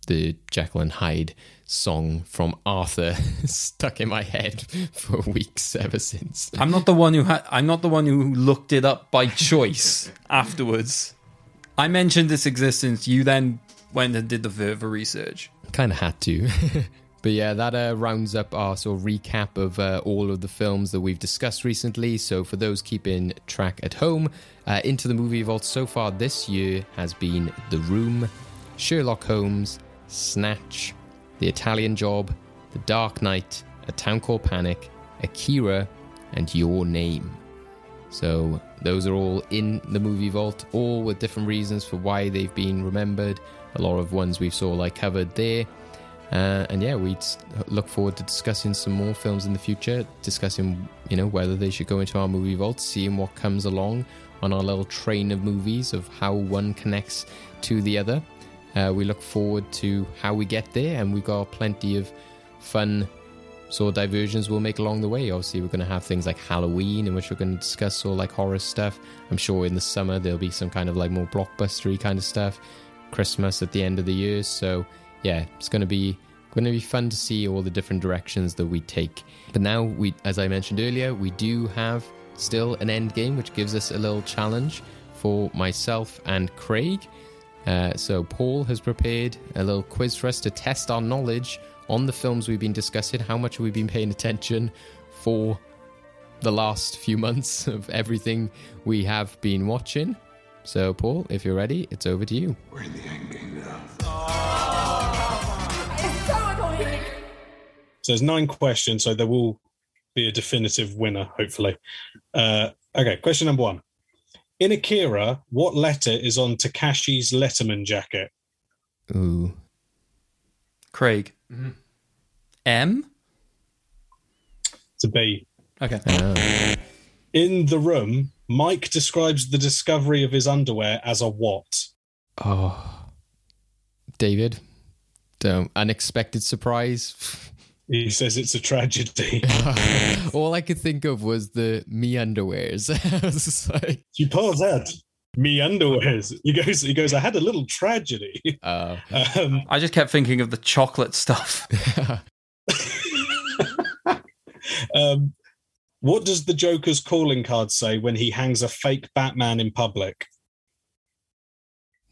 the Jacqueline Hyde song from Arthur [LAUGHS] stuck in my head for weeks ever since. I'm not the one who had. I'm not the one who looked it up by choice [LAUGHS] afterwards. I mentioned its existence. You then went and did the further research. Kind of had to. [LAUGHS] but yeah, that uh, rounds up our sort of recap of uh, all of the films that we've discussed recently. So for those keeping track at home, uh, into the movie vault so far this year has been The Room, Sherlock Holmes, Snatch, The Italian Job, The Dark Knight, A Town Called Panic, Akira, and Your Name. So those are all in the movie vault, all with different reasons for why they've been remembered. A lot of ones we've saw like covered there. Uh, and yeah, we look forward to discussing some more films in the future, discussing you know whether they should go into our movie vault, seeing what comes along on our little train of movies of how one connects to the other. Uh, we look forward to how we get there, and we've got plenty of fun sort of diversions we'll make along the way. Obviously, we're going to have things like Halloween, in which we're going to discuss sort of like horror stuff. I'm sure in the summer there'll be some kind of like more blockbustery kind of stuff. Christmas at the end of the year, so yeah, it's going to be going to be fun to see all the different directions that we take. But now we, as I mentioned earlier, we do have still an end game, which gives us a little challenge for myself and Craig. Uh, so Paul has prepared a little quiz for us to test our knowledge on the films we've been discussing. How much have we been paying attention for the last few months [LAUGHS] of everything we have been watching? So, Paul, if you're ready, it's over to you. We're in the end game now. So there's nine questions, so there will be a definitive winner, hopefully. Uh, okay, question number one. In Akira, what letter is on Takashi's Letterman jacket? Ooh. Craig. Mm-hmm. M? It's a B. Okay. Oh. In the room, Mike describes the discovery of his underwear as a what? oh. David, don't. Unexpected surprise. [LAUGHS] He says it's a tragedy. [LAUGHS] All I could think of was the me underwears. [LAUGHS] I was just like, you pause that. Me underwears. He goes. He goes. I had a little tragedy. [LAUGHS] uh, Um, I just kept thinking of the chocolate stuff. um, what does the Joker's calling card say when he hangs a fake Batman in public?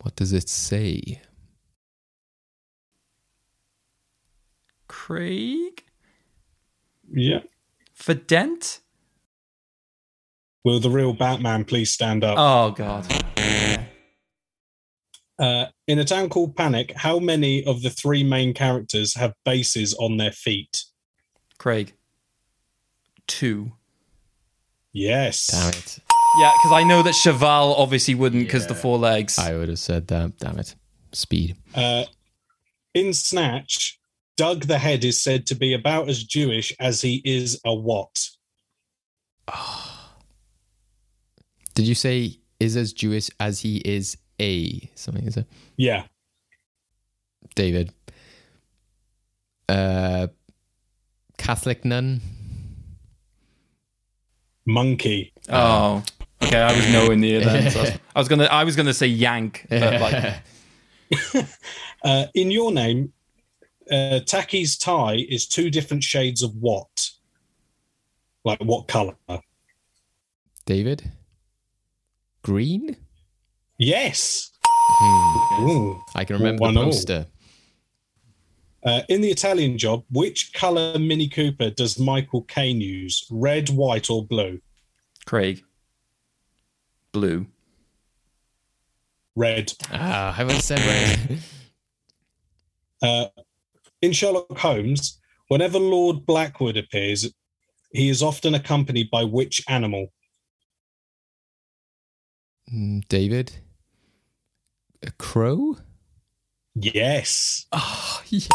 what does it say? Craig? Yeah. For Dent? Will the real Batman please stand up? Oh, God. Uh, in a town called Panic, how many of the three main characters have bases on their feet? Craig. Two. Yes. Damn it. Yeah, because I know that Cheval obviously wouldn't because the four legs. I would have said that. Damn it. Speed. Uh, in Snatch, Doug the Head is said to be about as Jewish as he is a what? [SIGHS] Did you say is as Jewish as he is a something? Is it Yeah. David? Uh, Catholic nun. Monkey. Oh. Okay, I was no in the then. so I was gonna I was gonna say yank. But like [LAUGHS] Uh, in your name, uh, Taki's tie is two different shades of what? Like what color? David. Green. Yes. Hmm. I can remember One the poster. Uh, in the Italian job, which color Mini Cooper does Michael Caine use? Red, white, or blue? Craig. Blue. Red. Ah, I would have said red. [LAUGHS] Uh, in Sherlock Holmes, whenever Lord Blackwood appears, he is often accompanied by which animal? Mm, David. A crow. Yes. Oh [LAUGHS] yes.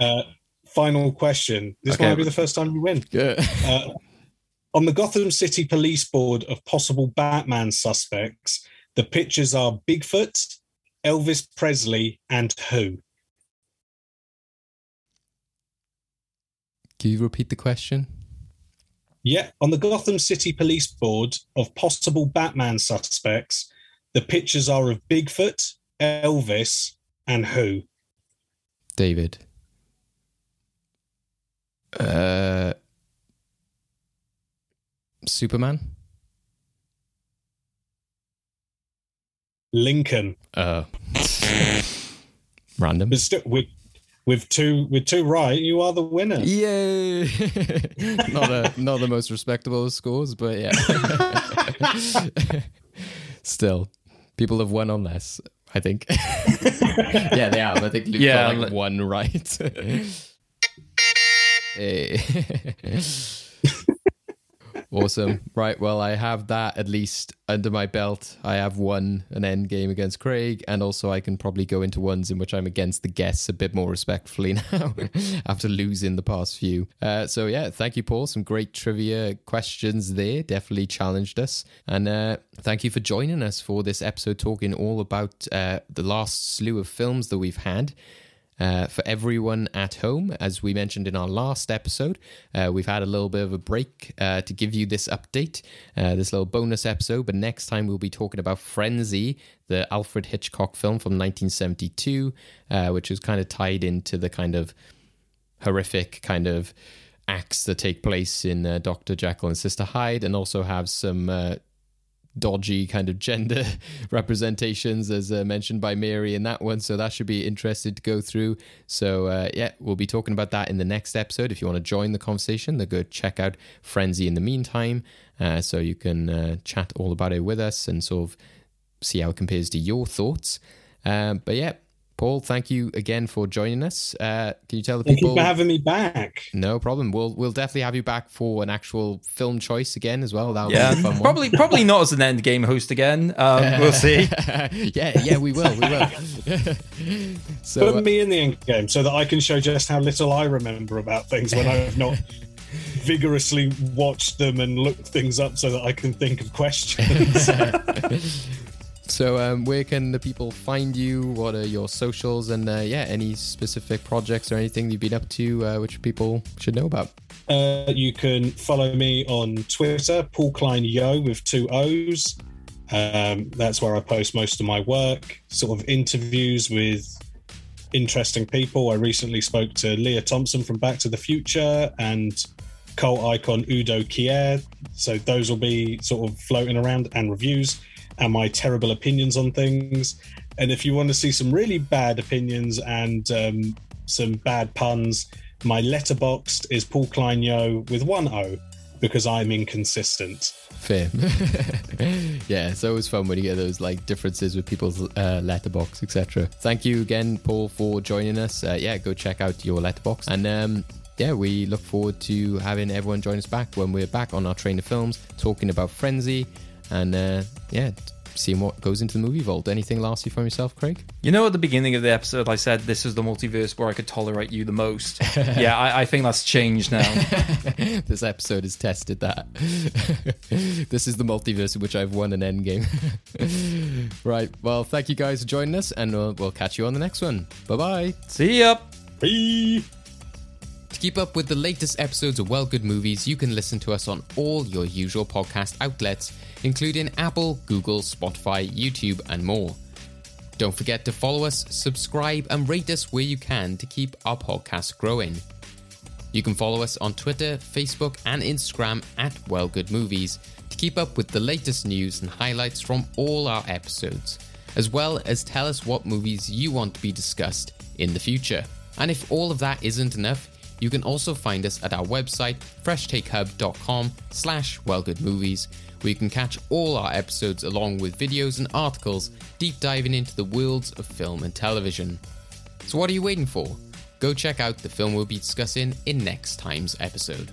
Uh, final question. This Okay. might be the first time you win. Good. Uh, on the Gotham City Police Board of possible Batman suspects, the pictures are Bigfoot, Elvis Presley, and who? Can you repeat the question? Yeah, on the Gotham City Police Board of possible Batman suspects, the pictures are of Bigfoot, Elvis, and who? David. Uh, Superman. Lincoln. Uh, [LAUGHS] random. But still, with with two with two right, you are the winner. Yay! [LAUGHS] not a not the most respectable of scores, but yeah. [LAUGHS] Still, people have won on less. I think. [LAUGHS] yeah, they have. I think Luke Yeah, got like li- one right. hey. Awesome. right. Well, I have that at least under my belt. I have won an end game against Craig, and also I can probably go into ones in which I'm against the guests a bit more respectfully [LAUGHS] now after losing the past few. Uh, so, yeah, thank you, Paul. Some great trivia questions there. Definitely challenged us. And uh, thank you for joining us for this episode talking all about uh, the last slew of films that we've had. Uh, for everyone at home, as we mentioned in our last episode, uh, we've had a little bit of a break uh, to give you this update, uh, this little bonus episode. But next time we'll be talking about Frenzy, the Alfred Hitchcock film from 1972, uh, which is kind of tied into the kind of horrific kind of acts that take place in uh, Dr. Jekyll and Sister Hyde, and also have some dodgy kind of [LAUGHS] gender representations as uh, mentioned by Mary in that one. So that should be interesting to go through. So uh, yeah, we'll be talking about that in the next episode. If you want to join the conversation, then go check out Frenzy in the meantime. Uh, so you can uh, chat all about it with us and sort of see how it compares to your thoughts. Um, but yeah, Paul, thank you again for joining us. Uh, can you tell the Thank people? Thank you for having me back. no problem. We'll we'll definitely have you back for an actual film choice again as well. That'll Yeah, be a fun one. probably probably not as an end game host again. Um, [LAUGHS] we'll see. [LAUGHS] yeah, yeah, we will, we will. [LAUGHS] so, Put uh, me in the end game so that I can show just how little I remember about things when I've not vigorously watched them and looked things up so that I can think of questions. So um, where can the people find you? What are your socials? And uh, yeah, any specific projects or anything you've been up to, uh, which people should know about? Uh, you can follow me on Twitter, Paul Klein Yo with two O's. Um, that's where I post most of my work, sort of interviews with interesting people. I recently spoke to Lea Thompson from Back to the Future and cult icon Udo Kier. So those will be sort of floating around and reviews and my terrible opinions on things. And if you want to see some really bad opinions and um, some bad puns, my Letterboxd is Paul Kleinyo with one O because I'm inconsistent. Fair. [LAUGHS] yeah, it's always fun when you get those like differences with people's uh, letterbox, etc. Thank you again, Paul, for joining us. Uh, yeah, go check out your letterbox, and um, yeah, we look forward to having everyone join us back when we're back on our train of films, talking about Frenzy, and uh, yeah, seeing what goes into the movie vault. Anything lastly from yourself, Craig? You know, at the beginning of the episode, I said this is the multiverse where I could tolerate you the most. [LAUGHS] yeah, I, I think that's changed now. [LAUGHS] this episode has tested that. [LAUGHS] this is the multiverse in which I've won an endgame. right. Well, thank you guys for joining us, and we'll, we'll catch you on the next one. Bye bye. See ya. Bye. To keep up with the latest episodes of Well Good Movies, you can listen to us on all your usual podcast outlets, including Apple, Google, Spotify, YouTube, and more. Don't forget to follow us, subscribe, and rate us where you can to keep our podcast growing. You can follow us on Twitter, Facebook, and Instagram at Well Good Movies to keep up with the latest news and highlights from all our episodes, as well as tell us what movies you want to be discussed in the future. And if all of that isn't enough, you can also find us at our website, freshtakehub.com slash wellgoodmovies, where you can catch all our episodes along with videos and articles deep diving into the worlds of film and television. So what are you waiting for? Go check out the film we'll be discussing in next time's episode.